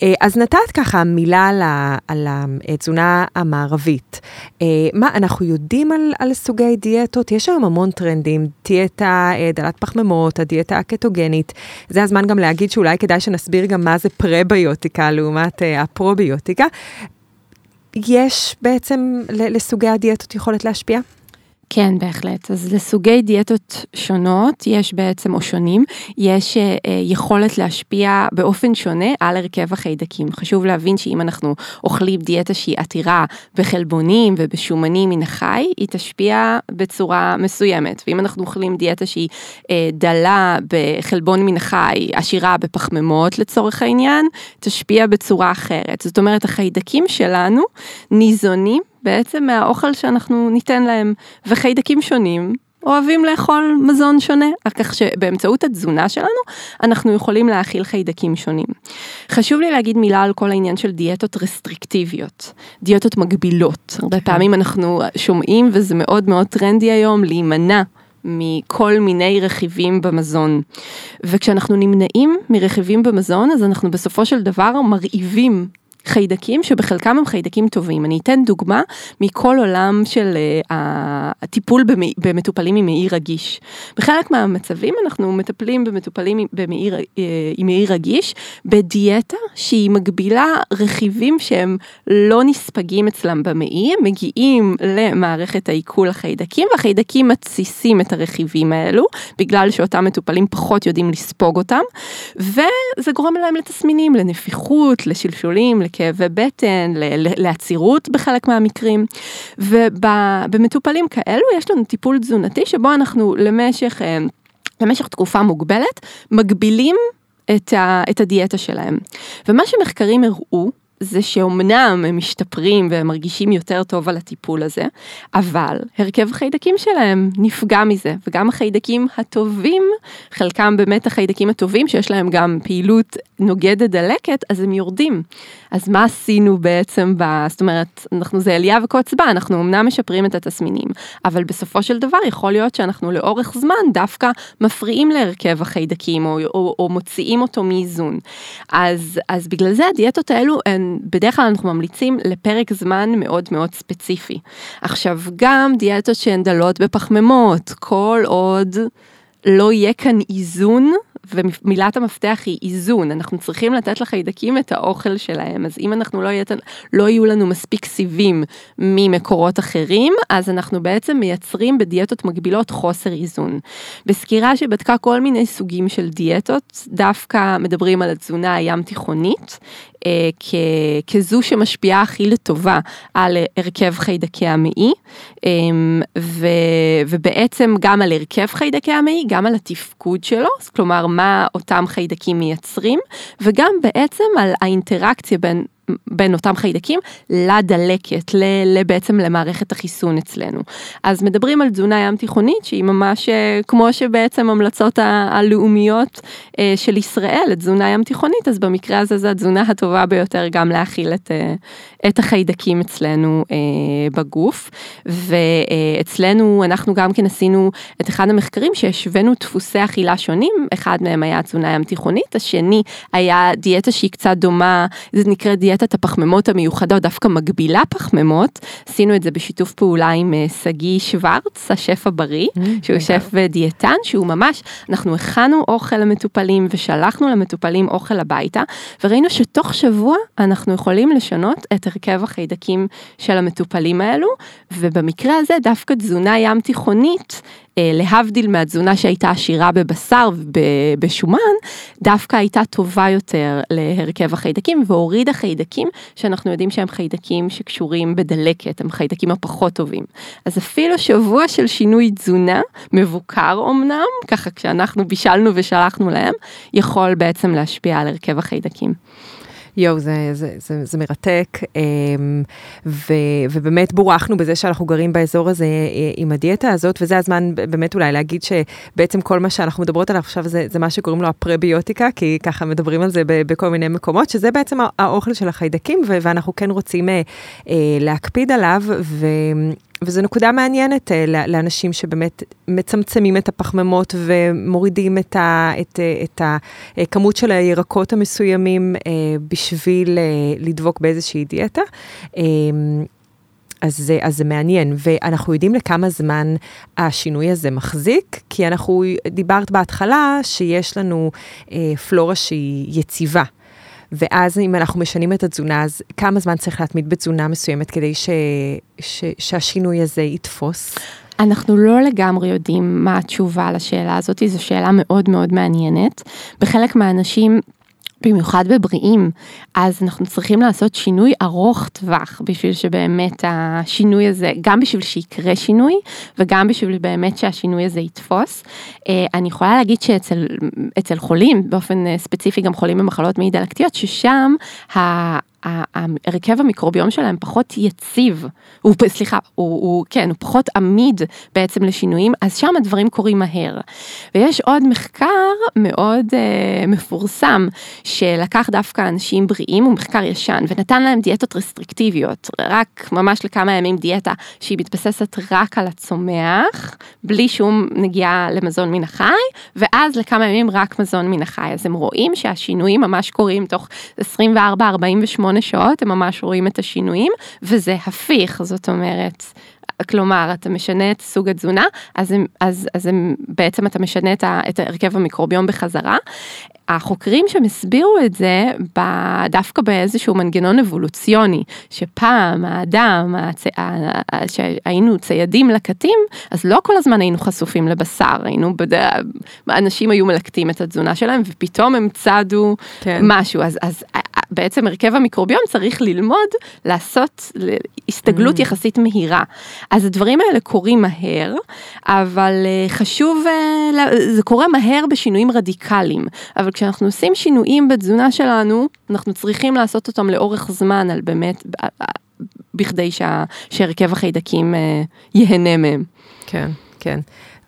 אה, אז נתת ככה מילה על, על התזונה המערבית. אה, מה, אנחנו יודעים על, על סוגי דיאטות? יש היום המון טרנדים, דיאטה אה, דלת פחמימות, הדיאטה הקטוגנית. זה הזמן גם להגיד שאולי כדאי שנסביר גם מה זה פרביוטיקה לעומת אה, הפרוביוטיקה. יש בעצם לסוגי הדיאטות יכולת להשפיע? כן, בהחלט. אז לסוגי דיאטות שונות, יש בעצם, או שונים, יש אה, אה, יכולת להשפיע באופן שונה על הרכב החיידקים. חשוב להבין שאם אנחנו אוכלים דיאטה שהיא עתירה בחלבונים ובשומנים מן החי, היא תשפיע בצורה מסוימת. ואם אנחנו אוכלים דיאטה שהיא אה, דלה בחלבון מן החי, עשירה בפחמימות לצורך העניין, תשפיע בצורה אחרת. זאת אומרת, החיידקים שלנו ניזונים בעצם מהאוכל שאנחנו ניתן להם, וחיידקים שונים אוהבים לאכול מזון שונה, כך שבאמצעות התזונה שלנו אנחנו יכולים להאכיל חיידקים שונים. חשוב לי להגיד מילה על כל העניין של דיאטות רסטריקטיביות, דיאטות מגבילות. הרבה כן. פעמים אנחנו שומעים וזה מאוד מאוד טרנדי היום להימנע מכל מיני רכיבים במזון. וכשאנחנו נמנעים מרכיבים במזון, אז אנחנו בסופו של דבר מרעיבים חיידקים שבחלקם הם חיידקים טובים. אני אתן דוגמה מכל עולם של uh, הטיפול במטופלים עם מעי רגיש. בחלק מהמצבים אנחנו מטפלים במטופלים במעי, uh, עם מעי רגיש בדיאטה שהיא מגבילה רכיבים שהם לא נספגים אצלם במעי, הם מגיעים למערכת העיכול החיידקים והחיידקים מתסיסים את הרכיבים האלו בגלל שאותם מטופלים פחות יודעים לספוג אותם וזה גורם להם לתסמינים, לנפיחות, לשלשולים, לכאבי בטן, לעצירות בחלק מהמקרים. ובמטופלים כאלו יש לנו טיפול תזונתי שבו אנחנו למשך, אה, למשך תקופה מוגבלת מגבילים את, ה, את הדיאטה שלהם. ומה שמחקרים הראו זה שאומנם הם משתפרים והם מרגישים יותר טוב על הטיפול הזה, אבל הרכב החיידקים שלהם נפגע מזה, וגם החיידקים הטובים, חלקם באמת החיידקים הטובים שיש להם גם פעילות נוגדת דלקת, אז הם יורדים. אז מה עשינו בעצם, ב, זאת אומרת, אנחנו זה אליה וקוץ בה, אנחנו אמנם משפרים את התסמינים, אבל בסופו של דבר יכול להיות שאנחנו לאורך זמן דווקא מפריעים להרכב החיידקים או, או, או מוציאים אותו מאיזון. אז, אז בגלל זה הדיאטות האלו הן בדרך כלל אנחנו ממליצים לפרק זמן מאוד מאוד ספציפי. עכשיו, גם דיאטות שהן דלות בפחמימות, כל עוד לא יהיה כאן איזון ומילת המפתח היא איזון, אנחנו צריכים לתת לחיידקים את האוכל שלהם, אז אם אנחנו לא, יהיה, לא יהיו לנו מספיק סיבים ממקורות אחרים, אז אנחנו בעצם מייצרים בדיאטות מגבילות חוסר איזון. בסקירה שבדקה כל מיני סוגים של דיאטות, דווקא מדברים על התזונה הים תיכונית, אה, כזו שמשפיעה הכי לטובה על הרכב חיידקי המעי, אה, ובעצם גם על הרכב חיידקי המעי, גם על התפקוד שלו, כלומר מה אותם חיידקים מייצרים, וגם בעצם על האינטראקציה בין בין אותם חיידקים לדלקת, בעצם למערכת החיסון אצלנו. אז מדברים על תזונה ים תיכונית שהיא ממש אה, כמו שבעצם המלצות הלאומיות אה, של ישראל, תזונה ים תיכונית, אז במקרה הזה זו התזונה הטובה ביותר גם להכיל את, אה, את החיידקים אצלנו בגוף. ואצלנו אנחנו גם כן עשינו את אחד המחקרים שהשווינו דפוסי אכילה שונים, אחד מהם היה תזונה ים תיכונית, השני היה דיאטה שהיא קצת דומה, זה נקרא דיאטה דיאטת הפחמימות המיוחדות דווקא מגבילה פחמימות, עשינו את זה בשיתוף פעולה עם שגיא שוורץ, השף הבריא, mm, שהוא שף ודיאטן, שהוא ממש, אנחנו הכנו אוכל למטופלים ושלחנו למטופלים אוכל הביתה, וראינו שתוך שבוע אנחנו יכולים לשנות את הרכב החיידקים של המטופלים האלו, ובמקרה הזה דווקא תזונה ים תיכונית אה, להבדיל מהתזונה שהייתה עשירה בבשר ובשומן, דווקא הייתה טובה יותר להרכב החיידקים והורידה חיידקים שאנחנו יודעים שהם חיידקים שקשורים בדלקת, הם חיידקים הפחות טובים. אז אפילו שבוע של שינוי תזונה, מבוקר אמנם, ככה כשאנחנו בישלנו ושלחנו להם, יכול בעצם להשפיע על הרכב החיידקים. יואו, זה, זה, זה, זה מרתק, אמ, ו, ובאמת בורכנו בזה שאנחנו גרים באזור הזה אה, עם הדיאטה הזאת, וזה הזמן באמת אולי להגיד שבעצם כל מה שאנחנו מדברות עליו עכשיו זה, זה מה שקוראים לו הפרביוטיקה, כי ככה מדברים על זה בכל מיני מקומות, שזה בעצם האוכל של החיידקים, ואנחנו כן רוצים אה, אה, להקפיד עליו, ו... וזו נקודה מעניינת uh, לאנשים שבאמת מצמצמים את הפחמימות ומורידים את, ה, את, uh, את הכמות של הירקות המסוימים uh, בשביל לדבוק באיזושהי דיאטה. Um, אז זה, אז זה מעניין, ואנחנו יודעים לכמה זמן השינוי הזה מחזיק, כי אנחנו, דיברת בהתחלה שיש לנו אה, פלורה שהיא יציבה. ואז אם אנחנו משנים את התזונה, אז כמה זמן צריך להתמיד בתזונה מסוימת כדי ש, ש, שהשינוי הזה יתפוס? אנחנו לא לגמרי יודעים מה התשובה לשאלה הזאת, זו שאלה מאוד מאוד מעניינת. בחלק מהאנשים במיוחד בבריאים, אז אנחנו צריכים לעשות שינוי ארוך טווח בשביל שבאמת השינוי הזה, גם בשביל שיקרה שינוי וגם בשביל באמת שהשינוי הזה יתפוס. אה, אני יכולה להגיד שאצל חולים, באופן ספציפי גם חולים במחלות מעי דלקתיות, ששם ההרכב המיקרוביום שלהם פחות יציב, הוא, סליחה, הוא, הוא, כן, הוא פחות עמיד בעצם לשינויים, אז שם הדברים קורים מהר. ויש עוד מחקר מאוד uh, מפורסם, שלקח דווקא אנשים בריאים, הוא מחקר ישן, ונתן להם דיאטות רסטריקטיביות, רק ממש לכמה ימים דיאטה שהיא מתבססת רק על הצומח, בלי שום נגיעה למזון מן החי, ואז לכמה ימים רק מזון מן החי. אז הם רואים שהשינויים ממש קורים תוך 24-48 שמונה שעות, הם ממש רואים את השינויים, וזה הפיך, זאת אומרת, כלומר, אתה משנה את סוג התזונה, אז, הם, אז, אז הם, בעצם אתה משנה את, ה, את הרכב המיקרוביום בחזרה. החוקרים שם הסבירו את זה דווקא באיזשהו מנגנון אבולוציוני, שפעם האדם, הצ... שהיינו ציידים לקטים, אז לא כל הזמן היינו חשופים לבשר, היינו, בד... אנשים היו מלקטים את התזונה שלהם ופתאום הם צדו כן. משהו, אז, אז בעצם הרכב המיקרוביום צריך ללמוד לעשות הסתגלות mm. יחסית מהירה. אז הדברים האלה קורים מהר, אבל אה, חשוב, אה, זה קורה מהר בשינויים רדיקליים, אבל כשאנחנו עושים שינויים בתזונה שלנו, אנחנו צריכים לעשות אותם לאורך זמן על באמת, בכדי שה, שהרכב החיידקים אה, ייהנה מהם. כן, כן.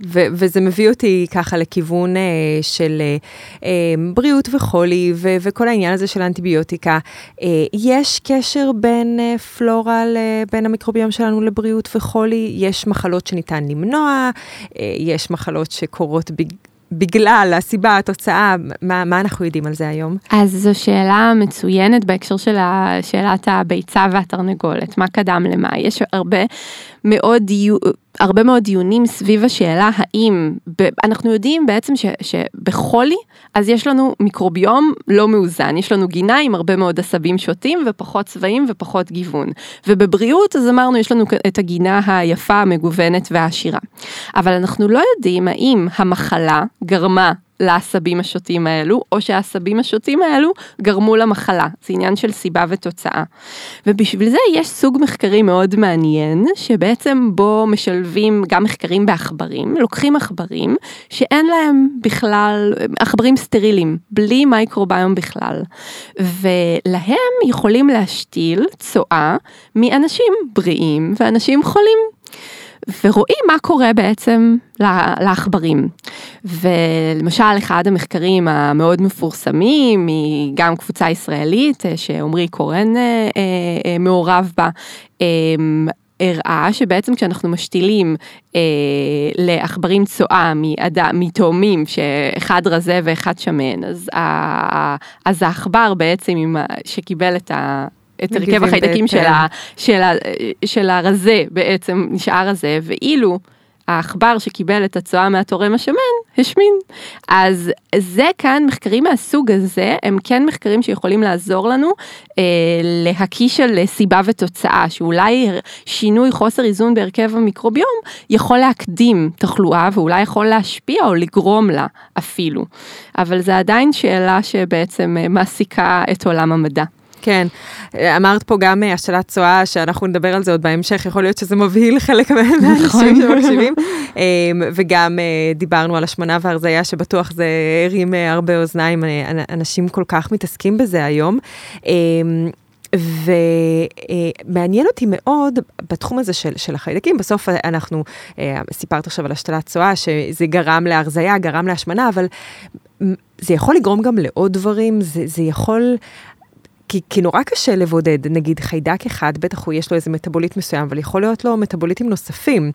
ו- וזה מביא אותי ככה לכיוון uh, של uh, בריאות וחולי ו- וכל העניין הזה של האנטיביוטיקה. Uh, יש קשר בין uh, פלורה, בין המיקרוביום שלנו לבריאות וחולי? יש מחלות שניתן למנוע, uh, יש מחלות שקורות בג... בגלל הסיבה, התוצאה, מה, מה אנחנו יודעים על זה היום? אז זו שאלה מצוינת בהקשר של שאלת הביצה והתרנגולת, מה קדם למה? יש הרבה מאוד. הרבה מאוד דיונים סביב השאלה האם, ב, אנחנו יודעים בעצם ש, שבחולי, אז יש לנו מיקרוביום לא מאוזן, יש לנו גינה עם הרבה מאוד עשבים שוטים ופחות צבעים ופחות גיוון. ובבריאות, אז אמרנו, יש לנו את הגינה היפה, המגוונת והעשירה. אבל אנחנו לא יודעים האם המחלה גרמה לעשבים השוטים האלו, או שהעשבים השוטים האלו גרמו למחלה. זה עניין של סיבה ותוצאה. ובשביל זה יש סוג מחקרי מאוד מעניין, שבעצם בו משלבים גם מחקרים בעכברים, לוקחים עכברים שאין להם בכלל, עכברים סטרילים, בלי מייקרוביום בכלל. ולהם יכולים להשתיל צואה מאנשים בריאים ואנשים חולים. ורואים מה קורה בעצם לעכברים. ולמשל אחד המחקרים המאוד מפורסמים היא גם קבוצה ישראלית אה, שעמרי קורן אה, אה, מעורב בה. הראה שבעצם כשאנחנו משתילים אה, לעכברים צואה מתאומים שאחד רזה ואחד שמן, אז, ה, אז העכבר בעצם שקיבל את ה... את הרכב החיידקים של, ה, של, ה, של הרזה בעצם נשאר רזה, ואילו העכבר שקיבל את הצואה מהתורם השמן, השמין. אז זה כאן, מחקרים מהסוג הזה, הם כן מחקרים שיכולים לעזור לנו אה, להקיש על סיבה ותוצאה, שאולי שינוי חוסר איזון בהרכב המיקרוביום יכול להקדים תחלואה ואולי יכול להשפיע או לגרום לה אפילו. אבל זה עדיין שאלה שבעצם אה, מעסיקה את עולם המדע. כן, אמרת פה גם אה, השתלת צואה, שאנחנו נדבר על זה עוד בהמשך, יכול להיות שזה מבהיל חלק מהאנשים נכון. שמקשיבים. אמ, וגם אה, דיברנו על השמנה והרזייה, שבטוח זה הרים אה, הרבה אוזניים, אנשים כל כך מתעסקים בזה היום. אמ, ומעניין אותי מאוד בתחום הזה של, של החיידקים, בסוף אנחנו, סיפרת עכשיו על השתלת צואה, שזה גרם להרזייה, גרם להשמנה, אבל זה יכול לגרום גם לעוד דברים, זה, זה יכול, כי, כי נורא קשה לבודד, נגיד חיידק אחד, בטח הוא יש לו איזה מטאבוליט מסוים, אבל יכול להיות לו מטאבוליטים נוספים.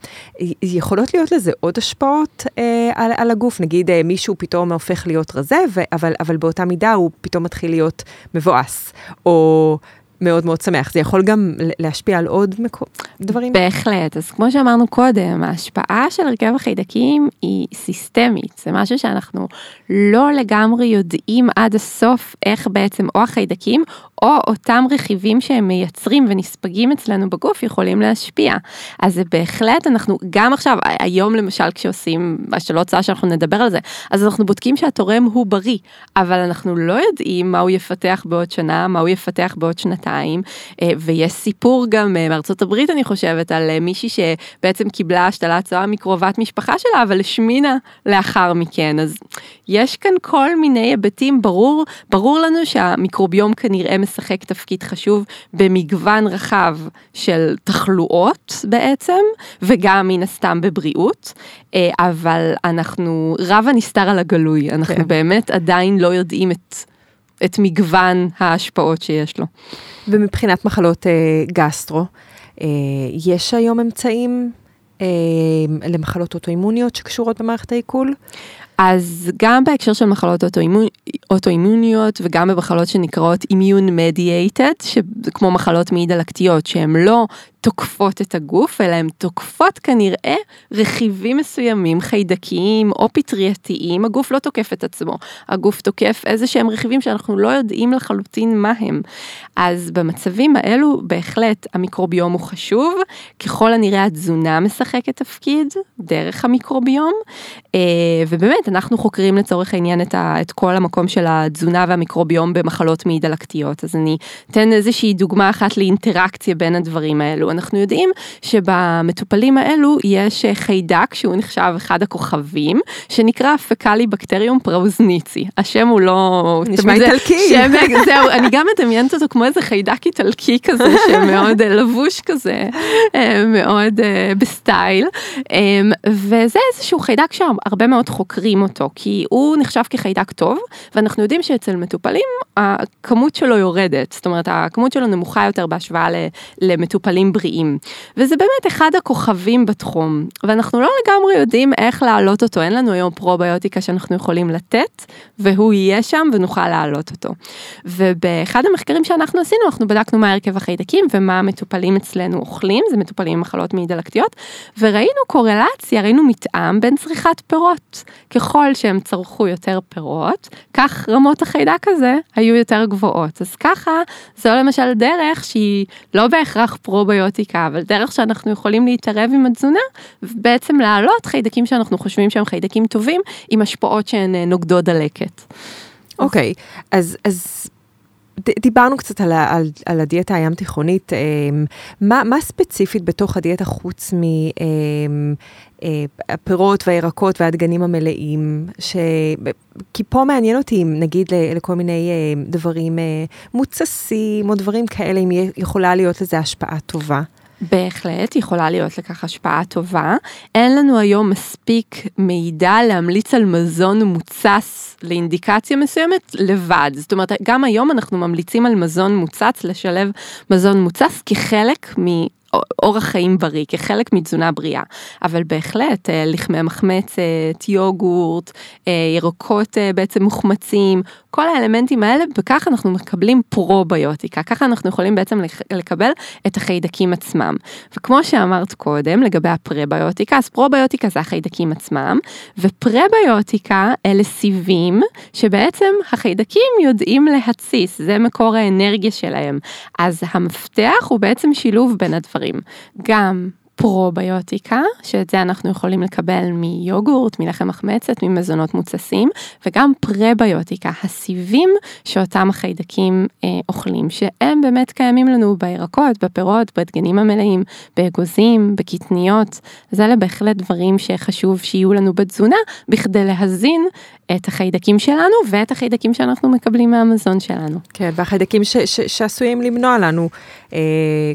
יכולות להיות לזה עוד השפעות אה, על, על הגוף, נגיד אה, מישהו פתאום הופך להיות רזה, ו, אבל, אבל באותה מידה הוא פתאום מתחיל להיות מבואס, או מאוד מאוד שמח. זה יכול גם להשפיע על עוד מקו... דברים? בהחלט. אז כמו שאמרנו קודם, ההשפעה של הרכב החיידקים היא סיסטמית. זה משהו שאנחנו לא לגמרי יודעים עד הסוף איך בעצם או החיידקים או אותם רכיבים שהם מייצרים ונספגים אצלנו בגוף יכולים להשפיע. אז זה בהחלט, אנחנו גם עכשיו, היום למשל כשעושים השתלות צעה שאנחנו נדבר על זה, אז אנחנו בודקים שהתורם הוא בריא, אבל אנחנו לא יודעים מה הוא יפתח בעוד שנה, מה הוא יפתח בעוד שנתיים, אה, ויש סיפור גם אה, מארצות הברית אני חושבת על אה, מישהי שבעצם קיבלה השתלת צואה מקרובת משפחה שלה, אבל השמינה לאחר מכן, אז יש כאן כל מיני היבטים, ברור, ברור לנו שהמיקרוביום כנראה משחק תפקיד חשוב במגוון רחב של תחלואות בעצם, וגם מן הסתם בבריאות, אה, אבל אנחנו, רב הנסתר על הגלוי, אנחנו כן. באמת עדיין לא יודעים את, את מגוון ההשפעות שיש לו. ומבחינת מחלות אה, גסטרו, אה, יש היום אמצעים אה, למחלות אוטואימוניות שקשורות במערכת העיכול? אז גם בהקשר של מחלות אוטואימוניות וגם במחלות שנקראות immune mediated, כמו מחלות מעי דלקתיות, שהן לא תוקפות את הגוף, אלא הן תוקפות כנראה רכיבים מסוימים, חיידקיים או פטרייתיים, הגוף לא תוקף את עצמו, הגוף תוקף איזה שהם רכיבים שאנחנו לא יודעים לחלוטין מה הם. אז במצבים האלו בהחלט המיקרוביום הוא חשוב, ככל הנראה התזונה משחקת תפקיד דרך המיקרוביום, אה, ובאמת אנחנו חוקרים לצורך העניין את, ה, את כל המקום של התזונה והמיקרוביום במחלות מעי דלקתיות, אז אני אתן איזושהי דוגמה אחת לאינטראקציה בין הדברים האלו. אנחנו יודעים שבמטופלים האלו יש חיידק שהוא נחשב אחד הכוכבים, שנקרא פקאלי בקטריום פראוזניצי. השם הוא לא... נשמע איטלקי. שם, זהו, אני גם מדמיינת אותו כמו איזה חיידק איטלקי כזה, שמאוד לבוש כזה, אה, מאוד אה, בסטייל. אה, וזה איזשהו חיידק שהרבה מאוד חוקרים אותו, כי הוא נחשב כחיידק טוב, ואנחנו יודעים שאצל מטופלים הכמות שלו יורדת, זאת אומרת הכמות שלו נמוכה יותר בהשוואה למטופלים בריאים. וזה באמת אחד הכוכבים בתחום, ואנחנו לא לגמרי יודעים איך להעלות אותו, אין לנו היום פרוביוטיקה שאנחנו יכולים לתת, והוא יהיה שם ונוכל להעלות אותו. ובאחד המחקרים שאנחנו עשינו, אנחנו בדקנו מה הרכב החיידקים ומה המטופלים אצלנו אוכלים, זה מטופלים עם מחלות מעי דלקתיות, וראינו קורלציה, ראינו מתאם בין צריכת פירות. ככל שהם צרכו יותר פירות, כך רמות החיידק הזה היו יותר גבוהות. אז ככה, זו למשל דרך שהיא לא בהכרח פרוביוטיקה, אבל דרך שאנחנו יכולים להתערב עם התזונה, ובעצם להעלות חיידקים שאנחנו חושבים שהם חיידקים טובים, עם השפעות שהן אה, נוגדות דלקת. אוקיי, okay, אז, אז דיברנו קצת על, על, על הדיאטה הים תיכונית, אמ, מה, מה ספציפית בתוך הדיאטה חוץ מהפירות אמ, והירקות והדגנים המלאים, ש... כי פה מעניין אותי אם נגיד לכל מיני אמ, דברים מוצסים או דברים כאלה, אם יכולה להיות לזה השפעה טובה. בהחלט, יכולה להיות לכך השפעה טובה. אין לנו היום מספיק מידע להמליץ על מזון מוצס לאינדיקציה מסוימת לבד. זאת אומרת, גם היום אנחנו ממליצים על מזון מוצץ, לשלב מזון מוצץ כחלק מ... אורח חיים בריא, כחלק מתזונה בריאה. אבל בהחלט, לחמי מחמצת, יוגורט, ירקות בעצם מוחמצים, כל האלמנטים האלה, וכך אנחנו מקבלים פרוביוטיקה, ככה אנחנו יכולים בעצם לקבל את החיידקים עצמם. וכמו שאמרת קודם, לגבי הפרביוטיקה, אז פרוביוטיקה זה החיידקים עצמם, ופרביוטיקה אלה סיבים שבעצם החיידקים יודעים להתסיס, זה מקור האנרגיה שלהם. אז המפתח הוא בעצם שילוב בין הדברים. גם פרוביוטיקה, שאת זה אנחנו יכולים לקבל מיוגורט, מלחם מחמצת, ממזונות מוצסים, וגם פרביוטיקה, הסיבים שאותם החיידקים אה, אוכלים, שהם באמת קיימים לנו בירקות, בפירות, בדגנים המלאים, באגוזים, בקטניות, אז אלה בהחלט דברים שחשוב שיהיו לנו בתזונה, בכדי להזין את החיידקים שלנו ואת החיידקים שאנחנו מקבלים מהמזון שלנו. כן, והחיידקים ש- ש- שעשויים למנוע לנו אה,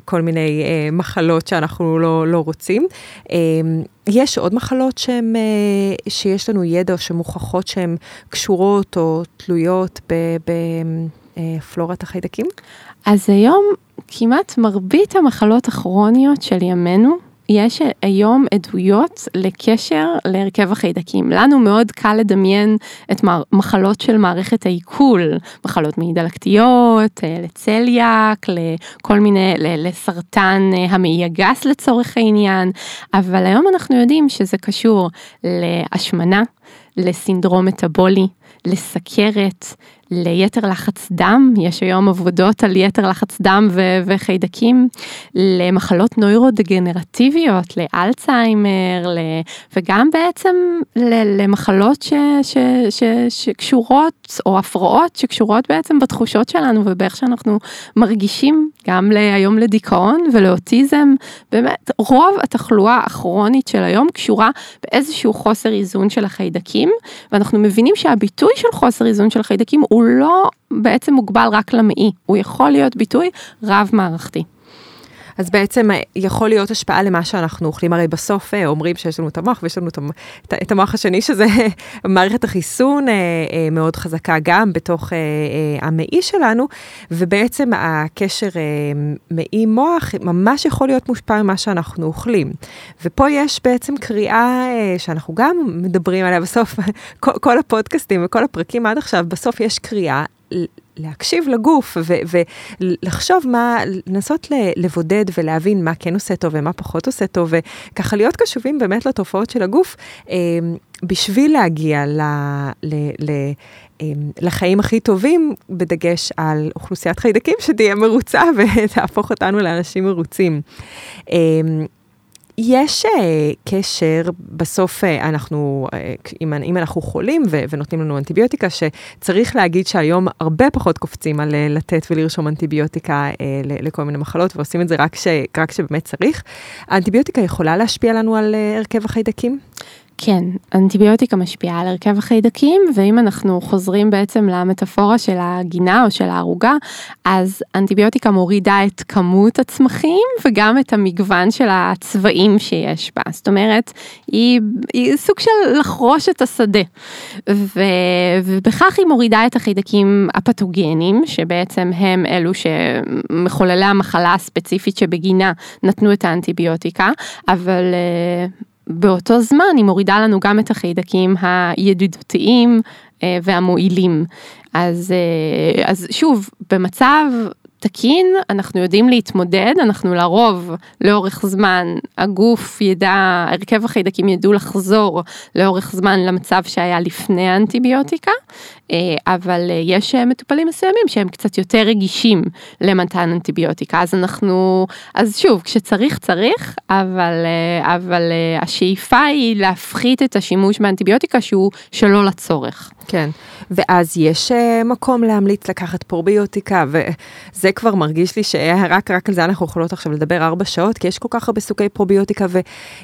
כל מיני אה, מחלות שאנחנו לא, לא רוצים. אה, יש עוד מחלות שהן, אה, שיש לנו ידע או שמוכחות שהן קשורות או תלויות בפלורת אה, החיידקים? אז היום כמעט מרבית המחלות הכרוניות של ימינו יש היום עדויות לקשר להרכב החיידקים. לנו מאוד קל לדמיין את מחלות של מערכת העיכול, מחלות מעי דלקתיות, אה, לצליאק, לכל מיני, לסרטן אה, המעי הגס לצורך העניין, אבל היום אנחנו יודעים שזה קשור להשמנה, לסינדרום מטאבולי, לסכרת, ליתר לחץ דם, יש היום עבודות על יתר לחץ דם ו- וחיידקים, למחלות נוירודגנרטיביות, לאלצהיימר, ל- וגם בעצם ל- למחלות ש- ש- ש- שקשורות, או הפרעות שקשורות בעצם בתחושות שלנו ובאיך שאנחנו מרגישים, גם היום לדיכאון ולאוטיזם, באמת רוב התחלואה הכרונית של היום קשורה באיזשהו חוסר איזון של החיידקים, ואנחנו מבינים שהביטוי של חוסר איזון של החיידקים הוא לא בעצם מוגבל רק למעי, הוא יכול להיות ביטוי רב מערכתי. אז בעצם אה, יכול להיות השפעה למה שאנחנו אוכלים, הרי בסוף אה, אומרים שיש לנו את המוח ויש לנו את המוח השני, שזה מערכת החיסון אה, מאוד חזקה גם בתוך המעי שלנו, ובעצם הקשר מעי מוח ממש יכול להיות מושפע ממה שאנחנו אוכלים. ופה יש בעצם קריאה שאנחנו גם מדברים עליה בסוף, כל הפודקאסטים וכל הפרקים עד עכשיו, בסוף יש קריאה להקשיב לגוף ולחשוב מה, לנסות לבודד ולהבין מה כן עושה טוב ומה פחות עושה טוב, וככה להיות קשובים באמת לתופעות של הגוף, אה, בשביל להגיע ל, ל, ל, אה, לחיים הכי טובים, בדגש על אוכלוסיית חיידקים שתהיה מרוצה ותהפוך אותנו לאנשים מרוצים. אה, יש uh, קשר, בסוף uh, אנחנו, uh, אם, אנחנו חולים ונותנים לנו אנטיביוטיקה, שצריך להגיד שהיום הרבה פחות קופצים על לתת ולרשום אנטיביוטיקה לכל מיני מחלות, ועושים את זה רק, ש, רק שבאמת צריך. האנטיביוטיקה יכולה להשפיע לנו על הרכב החיידקים? כן, אנטיביוטיקה משפיעה על הרכב החיידקים, ואם אנחנו חוזרים בעצם למטאפורה של הגינה או של הערוגה, אז אנטיביוטיקה מורידה את כמות הצמחים וגם את המגוון של הצבעים שיש בה. זאת אומרת, היא, היא סוג של לחרוש את השדה. ו, ובכך היא מורידה את החיידקים הפתוגנים, שבעצם הם אלו שמחוללי המחלה הספציפית שבגינה נתנו את האנטיביוטיקה, אבל באותו זמן היא מורידה לנו גם את החיידקים הידידותיים אה, והמועילים. אז, אה, אז שוב, במצב תקין, אנחנו יודעים להתמודד, אנחנו לרוב, לאורך זמן, הגוף ידע, הרכב החיידקים ידעו לחזור לאורך זמן למצב שהיה לפני האנטיביוטיקה, אה, אבל אה, יש אה, מטופלים מסוימים שהם קצת יותר רגישים למתן אנטיביוטיקה, אז אנחנו, אז שוב, כשצריך צריך, אבל, אבל השאיפה היא להפחית את השימוש באנטיביוטיקה שהוא שלא לצורך. כן, ואז יש מקום להמליץ לקחת פרוביוטיקה, וזה כבר מרגיש לי שרק רק על זה אנחנו יכולות עכשיו לדבר ארבע שעות, כי יש כל כך הרבה סוגי פרוביוטיקה,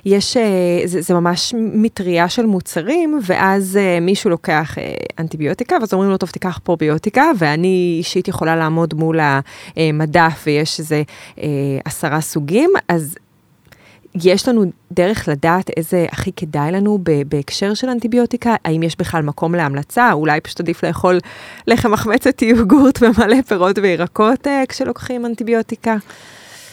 ויש, זה, זה ממש מטריה של מוצרים, ואז מישהו לוקח אנטיביוטיקה. ואז אומרים לו, טוב, תיקח פרוביוטיקה, ואני אישית יכולה לעמוד מול המדף ויש איזה אה, עשרה סוגים, אז יש לנו דרך לדעת איזה הכי כדאי לנו בהקשר של אנטיביוטיקה? האם יש בכלל מקום להמלצה? אולי פשוט עדיף לאכול לחם מחמצת יוגורט ומלא פירות וירקות אה, כשלוקחים אנטיביוטיקה?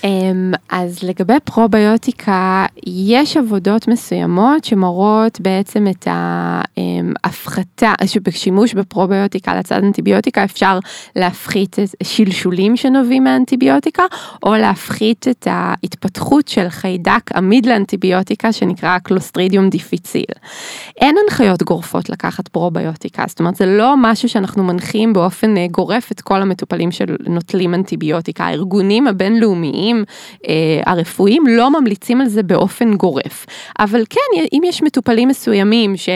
אמ, אז לגבי פרוביוטיקה, יש עבודות מסוימות שמראות בעצם את ההפחתה, שבשימוש בפרוביוטיקה לצד אנטיביוטיקה אפשר להפחית שלשולים שנובעים מאנטיביוטיקה, או להפחית את ההתפתחות של חיידק עמיד לאנטיביוטיקה שנקרא קלוסטרידיום דיפיציל. אין הנחיות גורפות לקחת פרוביוטיקה, זאת אומרת זה לא משהו שאנחנו מנחים באופן גורף את כל המטופלים שנוטלים אנטיביוטיקה. הארגונים הבינלאומיים אה, הרפואיים לא ממליצים על זה באופן גורף. אבל כן, אם יש מטופלים מסוימים ש...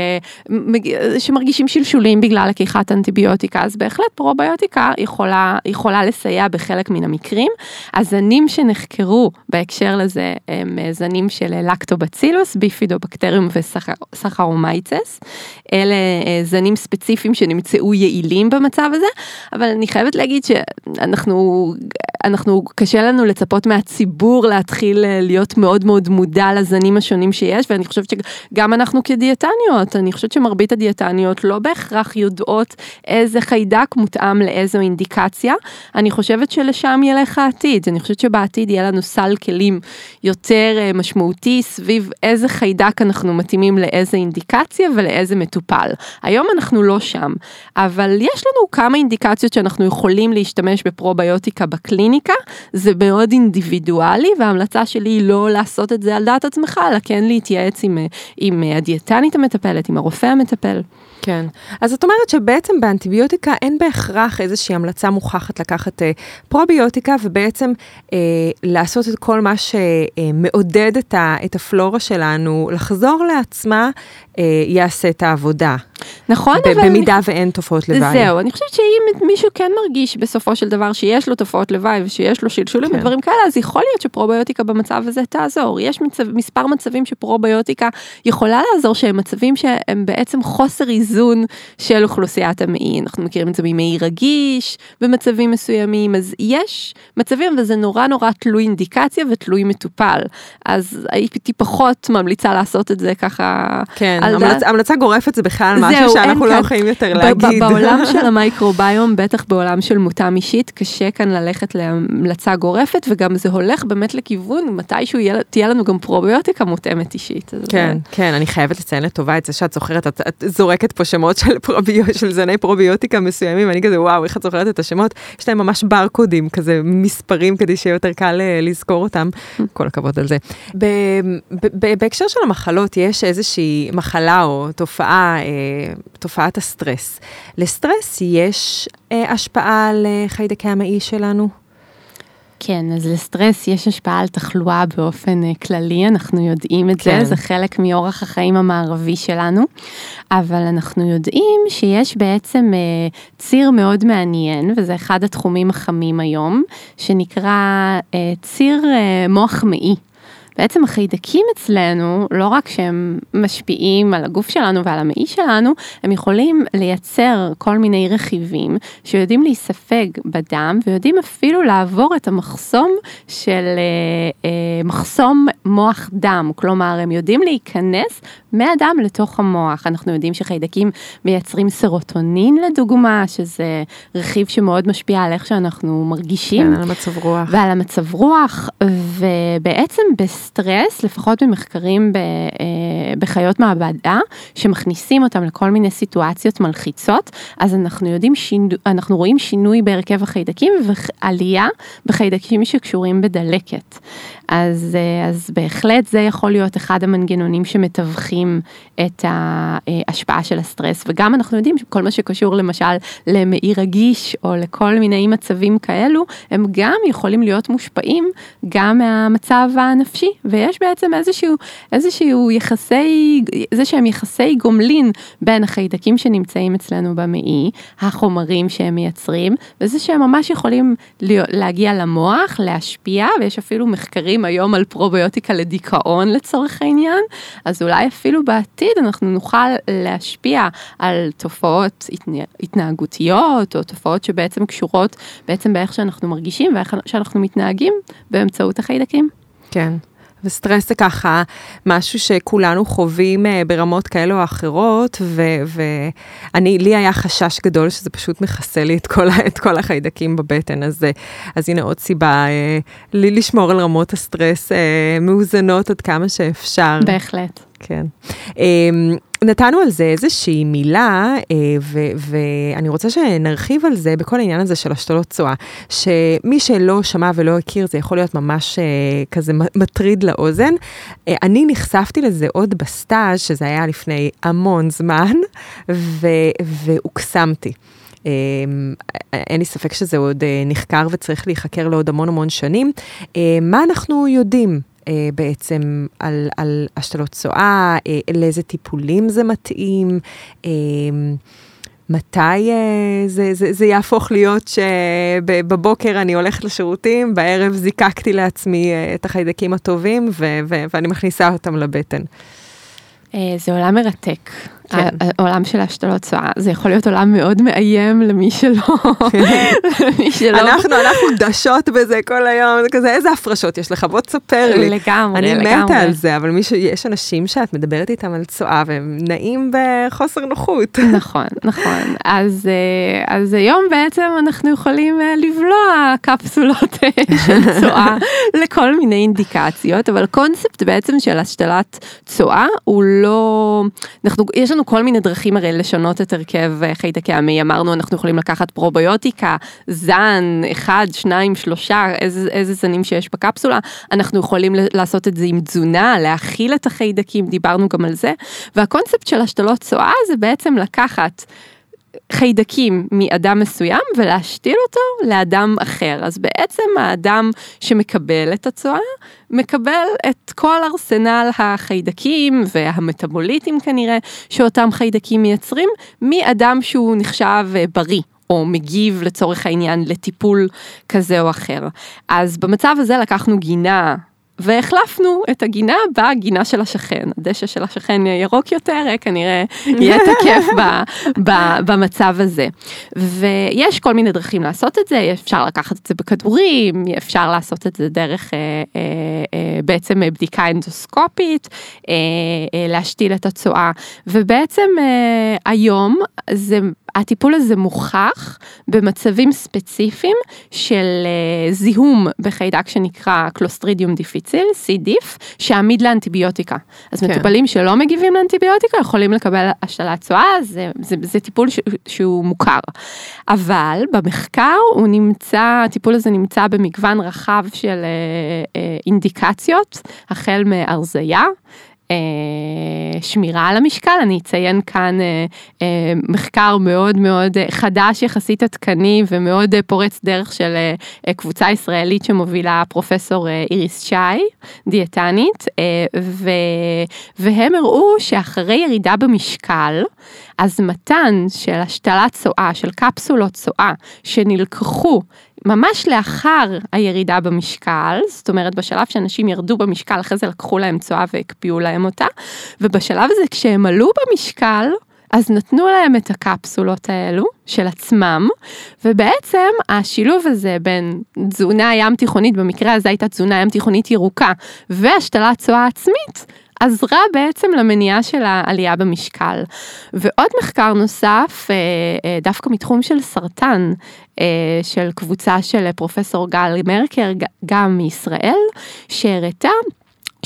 שמרגישים שלשולים בגלל לקיחת אנטיביוטיקה, אז בהחלט פרוביוטיקה יכולה, יכולה לסייע בחלק מן המקרים. הזנים שנחקרו בהקשר לזה הם אה, זנים של לקטובצילוס, ביפידובקטריום וסחרומייצס. אלה אה, זנים ספציפיים שנמצאו יעילים במצב הזה, אבל אני חייבת להגיד שאנחנו, אנחנו, קשה לנו לצפות מהציבור להתחיל אה, להיות מאוד מאוד מודע לזנים השונים שיש, ואני חושבת שגם אנחנו כדיאטניות, אני חושבת שמרבית הדיאטניות לא בהכרח יודעות איזה חיידק מותאם לאיזו אינדיקציה. אני חושבת שלשם ילך העתיד, אני חושבת שבעתיד יהיה לנו סל כלים יותר אה, משמעותי סביב איזה חיידק אנחנו מתאימים לאיזה אינדיקציה ולאיזה מטופל. היום אנחנו לא שם, אבל יש לנו כמה אינדיקציות שאנחנו יכולים להשתמש בפרוביוטיקה בקליניקה, זה מאוד אינדיבידואלי וההמלצה שלי היא לא לעשות את זה על דעת עצמך, אלא כן להתייעץ עם, עם הדיאטנית המטפלת, עם הרופא המטפל. כן, אז את אומרת שבעצם באנטיביוטיקה אין בהכרח איזושהי המלצה מוכחת לקחת אה, פרוביוטיקה ובעצם אה, לעשות את כל מה שמעודד את, ה, את הפלורה שלנו לחזור לעצמה, אה, יעשה את העבודה. נכון, ב- אבל... במידה ואין תופעות לוואי. זהו, אני חושבת שאם מישהו כן מרגיש בסופו של דבר שיש לו תופעות לוואי ושיש לו שלשולים כן. ודברים כאלה, אז יכול להיות שפרוביוטיקה במצב הזה תעזור. יש מצב, מספר מצבים שפרוביוטיקה יכולה לעזור, שהם מצבים שהם בעצם חוסר איזון של אוכלוסיית המעי. אנחנו מכירים את זה ממעי רגיש במצבים מסוימים, אז יש מצבים, וזה נורא נורא תלוי אינדיקציה ותלוי מטופל. אז הייתי פחות ממליצה לעשות את זה ככה. כן, המלצ... המלצה גורפת זה בכלל משהו זהו, שאנחנו לא יכולים יותר להגיד. בעולם של המייקרוביום, בטח בעולם של מותם אישית, קשה כאן ללכת להמלצה גורפת, וגם זה הולך באמת לכיוון, מתישהו תהיה לנו גם פרוביוטיקה מותאמת אישית. כן. כן, אני חייבת לציין לטובה את זה שאת זוכרת, את, זורקת פה שמות של זני פרוביוטיקה מסוימים, אני כזה, וואו, איך את זוכרת את השמות? יש להם ממש ברקודים, כזה מספרים, כדי שיהיה יותר קל אה, לזכור אותם. כל הכבוד על זה. בהקשר של המחלות, יש איזושהי מחלה או תופעה, אה, תופעת הסטרס. לסטרס יש אה, השפעה על אה, חיידקי המעי שלנו? כן, אז לסטרס יש השפעה על תחלואה באופן uh, כללי, אנחנו יודעים את כן. זה, זה חלק מאורח החיים המערבי שלנו, אבל אנחנו יודעים שיש בעצם uh, ציר מאוד מעניין, וזה אחד התחומים החמים היום, שנקרא ציר מוח מעי. בעצם החיידקים אצלנו, לא רק שהם משפיעים על הגוף שלנו ועל המעי שלנו, הם יכולים לייצר כל מיני רכיבים שיודעים להיספג בדם ויודעים אפילו לעבור את המחסום של אה, אה, מחסום מוח דם, כלומר הם יודעים להיכנס מהדם לתוך המוח. אנחנו יודעים שחיידקים מייצרים סרוטונין לדוגמה, שזה רכיב שמאוד משפיע על איך שאנחנו מרגישים. כן, על המצב רוח. ועל המצב רוח, ובעצם בסטרס, לפחות במחקרים ב, אה, בחיות מעבדה, שמכניסים אותם לכל מיני סיטואציות מלחיצות, אז אנחנו יודעים, שינו, אנחנו רואים שינוי בהרכב החיידקים ועלייה בחיידקים שקשורים בדלקת. אז, אה, אז בהחלט זה יכול להיות אחד המנגנונים שמתווכים את ההשפעה של הסטרס, וגם אנחנו יודעים שכל מה שקשור למשל למעי רגיש או לכל מיני מצבים כאלו, הם גם יכולים להיות מושפעים גם מהמצב הנפשי, ויש בעצם איזשהו, איזשהו יחסי, איזה שהם יחסי גומלין בין החיידקים שנמצאים אצלנו במעי, החומרים שהם מייצרים, וזה שהם ממש יכולים להגיע למוח, להשפיע, ויש אפילו מחקרים היום על פרוביוטיקה לדיכאון לצורך העניין, אז אולי אפילו בעתיד אנחנו נוכל להשפיע על תופעות התנהגותיות, או תופעות שבעצם קשורות בעצם באיך שאנחנו מרגישים ואיך שאנחנו מתנהגים באמצעות החיידקים. כן. וסטרס זה ככה משהו שכולנו חווים אה, ברמות כאלה או אחרות, ואני, לי היה חשש גדול שזה פשוט מכסה לי את כל, את כל החיידקים בבטן, אז, אז הנה עוד סיבה אה, לי לשמור על רמות הסטרס מאוזנות עד כמה שאפשר. בהחלט. כן. אמ, נתנו על זה איזושהי מילה, אה, ואני רוצה שנרחיב על זה בכל העניין הזה של השתלות צואה, שמי שלא שמע ולא הכיר, זה יכול להיות ממש אה, כזה מטריד לאוזן. אה, אני נחשפתי לזה עוד בסטאז', שזה היה לפני המון זמן, והוקסמתי. אין לי ספק שזה עוד נחקר וצריך להיחקר לעוד המון המון שנים. מה אנחנו יודעים אה, בעצם על, על השתלות צואה, אה, לאיזה טיפולים זה מתאים, אה, מתי אה, זה, זה, זה יהפוך להיות שבבוקר אני הולכת לשירותים, בערב זיקקתי לעצמי אה, את החיידקים הטובים ו, ו, ואני מכניסה אותם לבטן. אה, זה עולם מרתק. כן. העולם של השתלות צואה, זה יכול להיות עולם מאוד מאיים למי שלא, למי שלא. אנחנו, אנחנו דשות בזה כל היום, זה כזה, איזה הפרשות יש לך? בוא תספר לי. לגמרי, אני לגמרי. אני מתה על זה, אבל מישהו, יש אנשים שאת מדברת איתם על צואה והם נעים בחוסר נוחות. נכון, נכון. אז, אה, אז היום בעצם אנחנו יכולים אה, לבלוע קפסולות אה, של צואה לכל מיני אינדיקציות, אבל קונספט בעצם של השתלת צואה הוא לא, אנחנו, יש לנו לנו כל מיני דרכים הרי לשנות את הרכב אה, חיידקי המי, אמרנו אנחנו יכולים לקחת פרוביוטיקה, זן, אחד, שניים, שלושה, איזה, איזה זנים שיש בקפסולה, אנחנו יכולים לעשות את זה עם תזונה, להכיל את החיידקים, דיברנו גם על זה, והקונספט של השתלות צואה זה בעצם לקחת חיידקים מאדם מסוים ולהשתיל אותו לאדם אחר. אז בעצם האדם שמקבל את הצואה, מקבל את כל ארסנל החיידקים והמטאבוליטים כנראה, שאותם חיידקים מייצרים, מאדם שהוא נחשב בריא. או מגיב לצורך העניין לטיפול כזה או אחר. אז במצב הזה לקחנו גינה והחלפנו את הגינה בגינה של השכן. הדשא של השכן ירוק יותר, כנראה יהיה תקף ב, ב, במצב הזה. ויש כל מיני דרכים לעשות את זה, אפשר לקחת את זה בכדורים, אפשר לעשות את זה דרך אה, אה, אה, בעצם בדיקה אנדוסקופית, אה, אה, להשתיל את הצואה, ובעצם אה, היום זה הטיפול הזה מוכח במצבים ספציפיים של uh, זיהום בחיידק שנקרא קלוסטרידיום דיפיציל. דיף, שעמיד לאנטיביוטיקה. אז כן. מטופלים שלא מגיבים לאנטיביוטיקה יכולים לקבל השתלת צואה, זה, זה, זה טיפול ש, שהוא מוכר. אבל במחקר הוא נמצא, הטיפול הזה נמצא במגוון רחב של uh, uh, אינדיקציות, החל מארזייה. אה, שמירה על המשקל, אני אציין כאן אה, אה, מחקר מאוד מאוד חדש יחסית עדכני ומאוד פורץ דרך של קבוצה ישראלית שמובילה פרופסור איריס שי, דיאטנית, והם הראו שאחרי ירידה במשקל, אז מתן של השתלת צואה, של קפסולות צואה, שנלקחו ממש לאחר הירידה במשקל, זאת אומרת בשלב שאנשים ירדו במשקל, אחרי זה לקחו להם צואה והקפיאו להם אותה, ובשלב הזה כשהם עלו במשקל, אז נתנו להם את הקפסולות האלו של עצמם, ובעצם השילוב הזה בין תזונה ים תיכונית, במקרה הזה הייתה תזונה ים תיכונית ירוקה, והשתלת צואה עצמית, עזרה בעצם למניעה של העלייה במשקל. ועוד מחקר נוסף, אה, אה, דווקא מתחום של סרטן, אה, של קבוצה של פרופסור גל מרקר, גם מישראל, שהראתה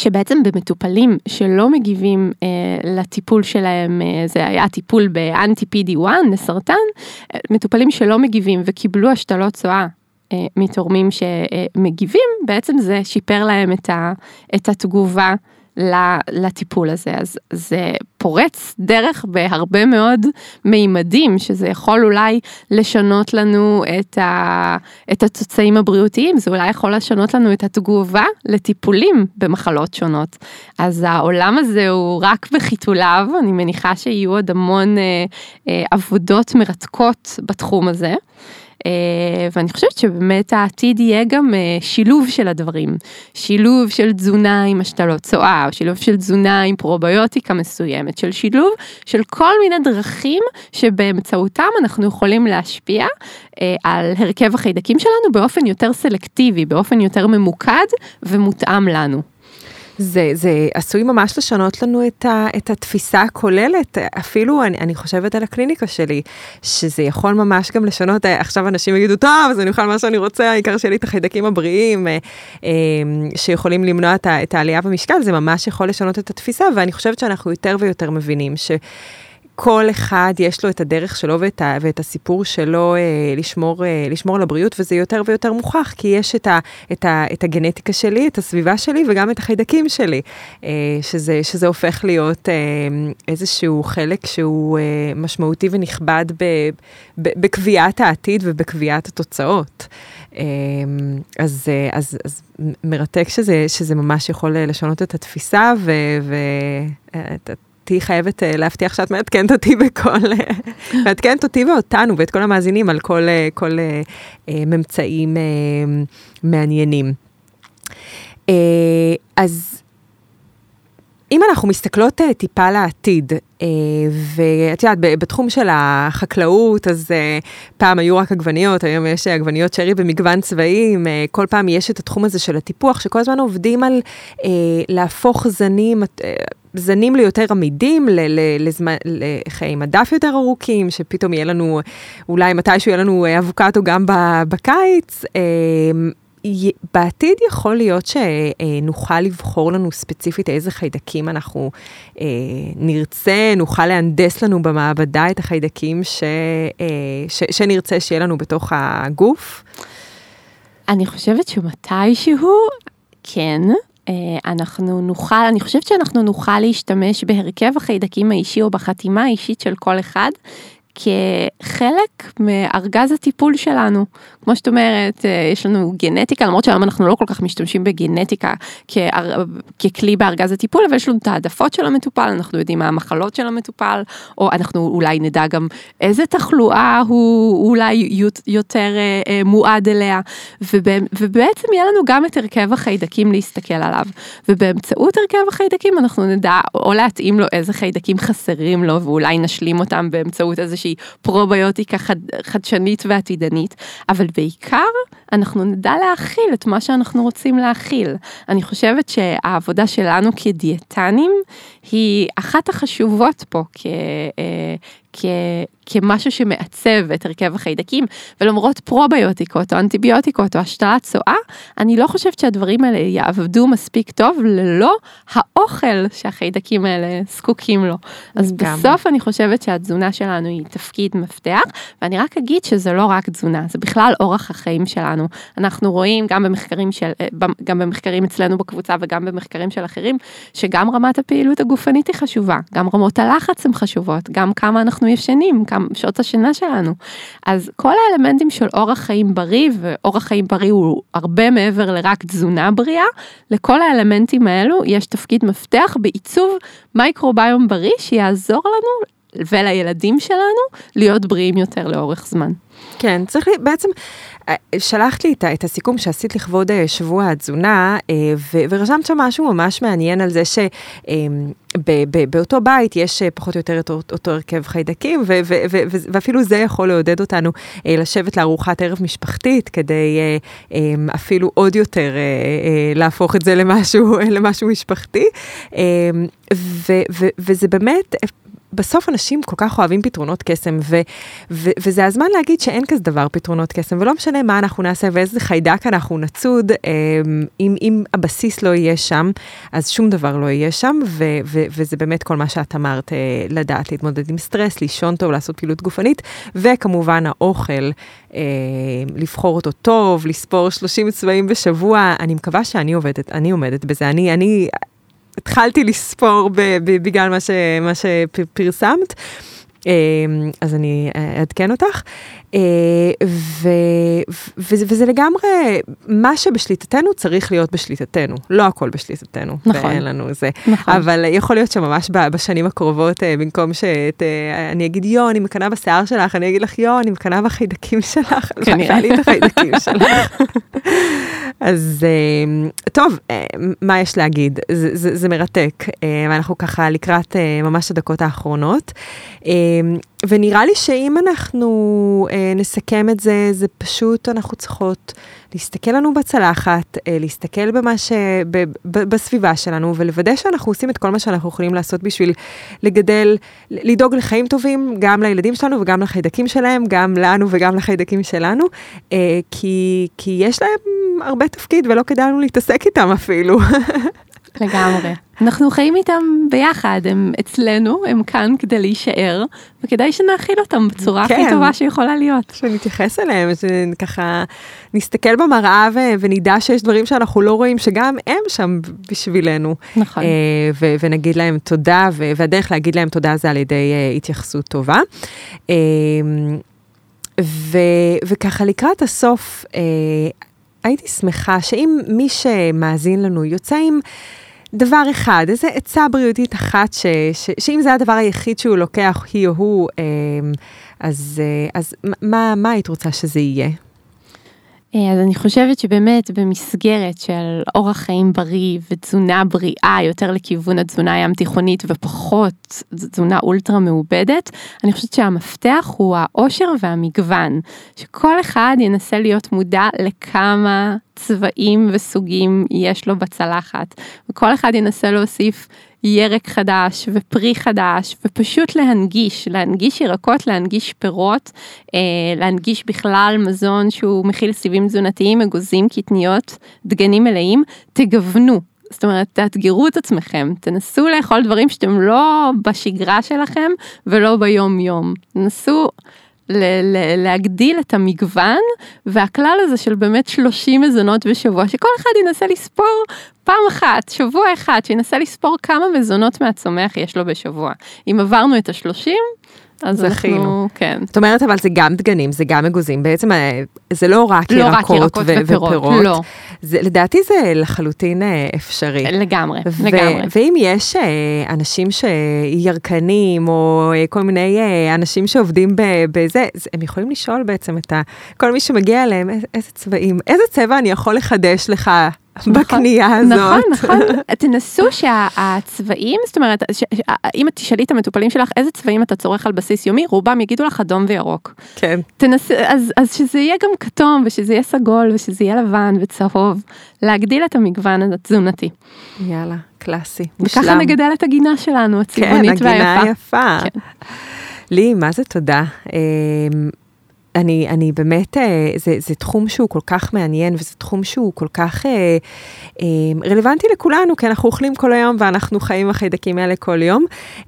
שבעצם במטופלים שלא מגיבים אה, לטיפול שלהם, אה, זה היה טיפול באנטי PD1 לסרטן, אה, מטופלים שלא מגיבים וקיבלו השתלות צואה אה, מתורמים שמגיבים, בעצם זה שיפר להם את, ה, את התגובה לטיפול הזה. אז זה פורץ דרך בהרבה מאוד מימדים, שזה יכול אולי לשנות לנו את, ה, את התוצאים הבריאותיים, זה אולי יכול לשנות לנו את התגובה לטיפולים במחלות שונות. אז העולם הזה הוא רק בחיתוליו, אני מניחה שיהיו עוד המון אה, אה, עבודות מרתקות בתחום הזה. אה, ואני חושבת שבאמת העתיד יהיה גם אה, שילוב של הדברים, שילוב של תזונה עם השתלות צואה, או שילוב של תזונה עם פרוביוטיקה מסוימת, של שילוב של כל מיני דרכים שבאמצעותם אנחנו יכולים להשפיע אה, על הרכב החיידקים שלנו באופן יותר סלקטיבי, באופן יותר ממוקד ומותאם לנו. זה, זה עשוי ממש לשנות לנו את, ה, את התפיסה הכוללת, אפילו אני, אני חושבת על הקליניקה שלי, שזה יכול ממש גם לשנות, עכשיו אנשים יגידו, טוב, אז אני אוכל מה שאני רוצה, העיקר שיהיה לי את החיידקים הבריאים, אה, אה, שיכולים למנוע את, את העלייה במשקל, זה ממש יכול לשנות את התפיסה, ואני חושבת שאנחנו יותר ויותר מבינים ש... כל אחד יש לו את הדרך שלו ואת, ה, ואת הסיפור שלו אה, לשמור, אה, לשמור על הבריאות, וזה יותר ויותר מוכח, כי יש את, ה, את, ה, את הגנטיקה שלי, את הסביבה שלי וגם את החיידקים שלי, אה, שזה, שזה הופך להיות אה, איזשהו חלק שהוא אה, משמעותי ונכבד ב, ב, בקביעת העתיד ובקביעת התוצאות. אה, אז, אה, אז, אז מרתק שזה, שזה ממש יכול לשנות את התפיסה ו... ו את, תהיי חייבת uh, להבטיח שאת מעדכנת אותי בכל, uh, מעדכנת אותי ואותנו ואת כל המאזינים על כל, uh, כל ממצאים מעניינים. אז אם אנחנו מסתכלות טיפה לעתיד, ואת יודעת, בתחום של החקלאות, אז פעם היו רק עגבניות, היום יש עגבניות שרי במגוון צבעים, כל פעם יש את התחום הזה של הטיפוח, שכל הזמן עובדים על להפוך זנים, זנים ליותר עמידים, לחיי מדף יותר ארוכים, שפתאום יהיה לנו, אולי מתישהו יהיה לנו אבוקטו גם בקיץ. אמ, בעתיד יכול להיות שנוכל לבחור לנו ספציפית איזה חיידקים אנחנו אה, נרצה, נוכל להנדס לנו במעבדה את החיידקים ש, אה, ש, שנרצה שיהיה לנו בתוך הגוף? אני חושבת שמתישהו, כן. אה, אנחנו נוכל, אני חושבת שאנחנו נוכל להשתמש בהרכב החיידקים האישי או בחתימה האישית של כל אחד כחלק מארגז הטיפול שלנו. כמו שאת אומרת, אה, יש לנו גנטיקה, למרות שהיום אנחנו לא כל כך משתמשים בגנטיקה כאר... ככלי בארגז הטיפול, אבל יש לנו את העדפות של המטופל, אנחנו יודעים מה המחלות של המטופל, או אנחנו אולי נדע גם איזה תחלואה הוא אולי יותר אה, אה, מועד אליה, ובעצם יהיה לנו גם את הרכב החיידקים להסתכל עליו, ובאמצעות הרכב החיידקים אנחנו נדע או להתאים לו איזה חיידקים חסרים לו, ואולי נשלים אותם באמצעות איזושהי פרוביוטיקה חד, חדשנית ועתידנית, אבל בעיקר אנחנו נדע להכיל את מה שאנחנו רוצים להכיל. אני חושבת שהעבודה שלנו כדיאטנים היא אחת החשובות פה כ, אה, כ, כמשהו שמעצב את הרכב החיידקים, ולמרות פרוביוטיקות או אנטיביוטיקות או השתלת צואה, אני לא חושבת שהדברים האלה יעבדו מספיק טוב ללא האוכל שהחיידקים האלה זקוקים לו. אז גם. בסוף אני חושבת שהתזונה שלנו היא תפקיד מפתח, ואני רק אגיד שזה לא רק תזונה, זה בכלל אורח החיים שלנו. אנחנו רואים גם במחקרים, של, אה, גם במחקרים אצלנו בקבוצה וגם במחקרים של אחרים, שגם רמת הפעילות הגופנית היא חשובה, גם רמות הלחץ הן חשובות, גם כמה אנחנו ישנים, כמה שעות השינה שלנו. אז כל האלמנטים של אורח חיים בריא, ואורח חיים בריא הוא הרבה מעבר לרק תזונה בריאה, לכל האלמנטים האלו יש תפקיד מפתח בעיצוב מייקרוביום בריא שיעזור לנו ולילדים שלנו להיות בריאים יותר לאורך זמן. כן, צריך לי, בעצם, אה, שלחת לי את הסיכום שעשית לכבוד אה, שבוע התזונה, אה, ורשמת שם משהו ממש מעניין על זה שבאותו בית יש פחות או יותר את אותו הרכב חיידקים, ואפילו זה יכול לעודד אותנו לשבת לארוחת ערב משפחתית, כדי אפילו עוד יותר להפוך את זה למשהו, למשהו משפחתי. וזה באמת בסוף אנשים כל כך אוהבים פתרונות קסם, ו, ו, וזה הזמן להגיד שאין כזה דבר פתרונות קסם, ולא משנה מה אנחנו נעשה ואיזה חיידק אנחנו נצוד, אמ, אם, אם הבסיס לא יהיה שם, אז שום דבר לא יהיה שם, ו, ו, וזה באמת כל מה שאת אמרת, אה, לדעת להתמודד עם סטרס, לישון טוב, לעשות פעילות גופנית, וכמובן האוכל, אה, לבחור אותו טוב, לספור 30 צבעים בשבוע, אני מקווה שאני עובדת, אני עומדת בזה, אני, אני, התחלתי לספור בגלל מה, ש, מה שפרסמת. אמ, אז אני אעדכן אותך. אה, ו, וזה, וזה לגמרי, מה שבשליטתנו צריך להיות בשליטתנו, לא הכל בשליטתנו. נכון. ואין לנו זה. נכון. אבל יכול להיות שממש בשנים הקרובות, אה, במקום שאני אה, אגיד, יו, אני מקנאה בשיער שלך, אני אגיד לך, יו, אני מקנאה בחיידקים שלך, כנראה לי את החיידקים שלך. אז טוב, מה יש להגיד? זה, זה, זה מרתק, ואנחנו ככה לקראת ממש הדקות האחרונות. ונראה לי שאם אנחנו נסכם את זה, זה פשוט, אנחנו צריכות להסתכל לנו בצלחת, להסתכל במה ש... ב, ב, בסביבה שלנו, ולוודא שאנחנו עושים את כל מה שאנחנו יכולים לעשות בשביל לגדל, לדאוג לחיים טובים, גם לילדים שלנו וגם לחיידקים שלהם, גם לנו וגם לחיידקים שלנו, כי, כי יש להם הרבה תפקיד ולא כדאי לנו להתעסק איתם אפילו. לגמרי. אנחנו חיים איתם ביחד, הם אצלנו, הם כאן כדי להישאר, וכדאי שנאכיל אותם בצורה כן. הכי טובה שיכולה להיות. שנתייחס אליהם, שככה נסתכל במראה ו- ונדע שיש דברים שאנחנו לא רואים, שגם הם שם בשבילנו. נכון. אה, ו- ונגיד להם תודה, ו- והדרך להגיד להם תודה זה על ידי אה, התייחסות טובה. אה, ו- וככה לקראת הסוף, אה, הייתי שמחה שאם מי שמאזין לנו יוצא עם... דבר אחד, איזה עצה בריאותית אחת, ש, ש, שאם זה הדבר היחיד שהוא לוקח, היא או הוא, אמ, אז, אה, אז מה, מה היית רוצה שזה יהיה? אה, אז אני חושבת שבאמת במסגרת של אורח חיים בריא ותזונה בריאה יותר לכיוון התזונה הים תיכונית ופחות תזונה אולטרה מעובדת, אני חושבת שהמפתח הוא העושר והמגוון, שכל אחד ינסה להיות מודע לכמה צבעים וסוגים יש לו בצלחת, וכל אחד ינסה להוסיף ירק חדש ופרי חדש ופשוט להנגיש, להנגיש ירקות, להנגיש פירות, אה, להנגיש בכלל מזון שהוא מכיל סיבים תזונתיים, אגוזים, קטניות, דגנים מלאים, תגוונו. זאת אומרת, תאתגרו את עצמכם, תנסו לאכול דברים שאתם לא בשגרה שלכם ולא ביום יום. תנסו להגדיל את המגוון, והכלל הזה של באמת 30 מזונות בשבוע, שכל אחד ינסה לספור פעם אחת, שבוע אחד, שינסה לספור כמה מזונות מהצומח יש לו בשבוע. אם עברנו את השלושים, אז זכינו. אנחנו, כן. זאת אומרת, אבל זה גם דגנים, זה גם אגוזים, בעצם אה, זה לא רק לא ירקות, רק ירקות ו- ופירות, ופירות. לא. זה, לדעתי זה לחלוטין אה, אפשרי. לגמרי, ו- לגמרי. ואם יש אה, אנשים שירקנים, או כל מיני אנשים שעובדים בזה, הם יכולים לשאול בעצם את ה... כל מי שמגיע אליהם, איזה צבעים, איזה צבע אני יכול לחדש לך. בקנייה הזאת. נכון, נכון. תנסו שהצבעים, זאת אומרת, אם את תשאלי את המטופלים שלך איזה צבעים אתה צורך על בסיס יומי, רובם יגידו לך אדום וירוק. כן. תנסו, אז, אז שזה יהיה גם כתום, ושזה יהיה סגול, ושזה יהיה לבן וצהוב. להגדיל את המגוון התזונתי. יאללה, קלאסי. וככה נגדל את הגינה שלנו, הצבעונית והיפה. כן, הגינה היפה. כן. לי, מה זה תודה. אני, אני באמת, אה, זה, זה תחום שהוא כל כך מעניין, וזה תחום שהוא כל כך אה, אה, רלוונטי לכולנו, כי אנחנו אוכלים כל היום ואנחנו חיים החיידקים האלה כל יום.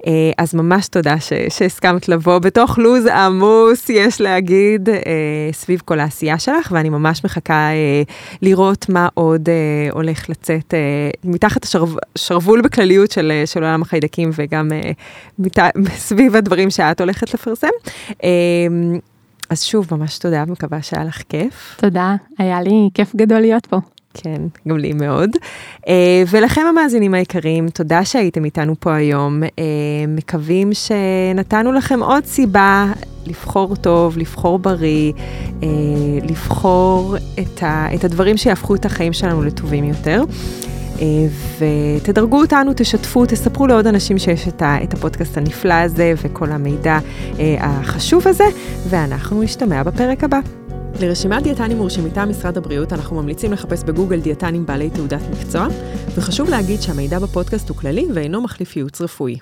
אה, אז ממש תודה ש, שהסכמת לבוא בתוך לו"ז עמוס, יש להגיד, אה, סביב כל העשייה שלך, ואני ממש מחכה אה, לראות מה עוד אה, הולך לצאת אה, מתחת השרוול בכלליות של, אה, של עולם החיידקים, וגם אה, מת, סביב הדברים שאת הולכת לפרסם. אה, אז שוב, ממש תודה, מקווה שהיה לך כיף. תודה, היה לי כיף גדול להיות פה. כן, גם לי מאוד. Uh, ולכם המאזינים היקרים, תודה שהייתם איתנו פה היום. Uh, מקווים שנתנו לכם עוד סיבה לבחור טוב, לבחור בריא, uh, לבחור את, ה, את הדברים שיהפכו את החיים שלנו לטובים יותר. אה, ותדרגו אותנו, תשתפו, תספרו לעוד אנשים שיש את, הפודקאסט הנפלא הזה וכל המידע אה, החשוב הזה, ואנחנו נשתמע בפרק הבא. לרשימת דיאטנים מורשים מטעם משרד הבריאות אנחנו ממליצים לחפש בגוגל דיאטנים בעלי תעודת מקצוע, וחשוב להגיד שהמידע בפודקאסט הוא כללי ואינו מחליף ייעוץ רפואי.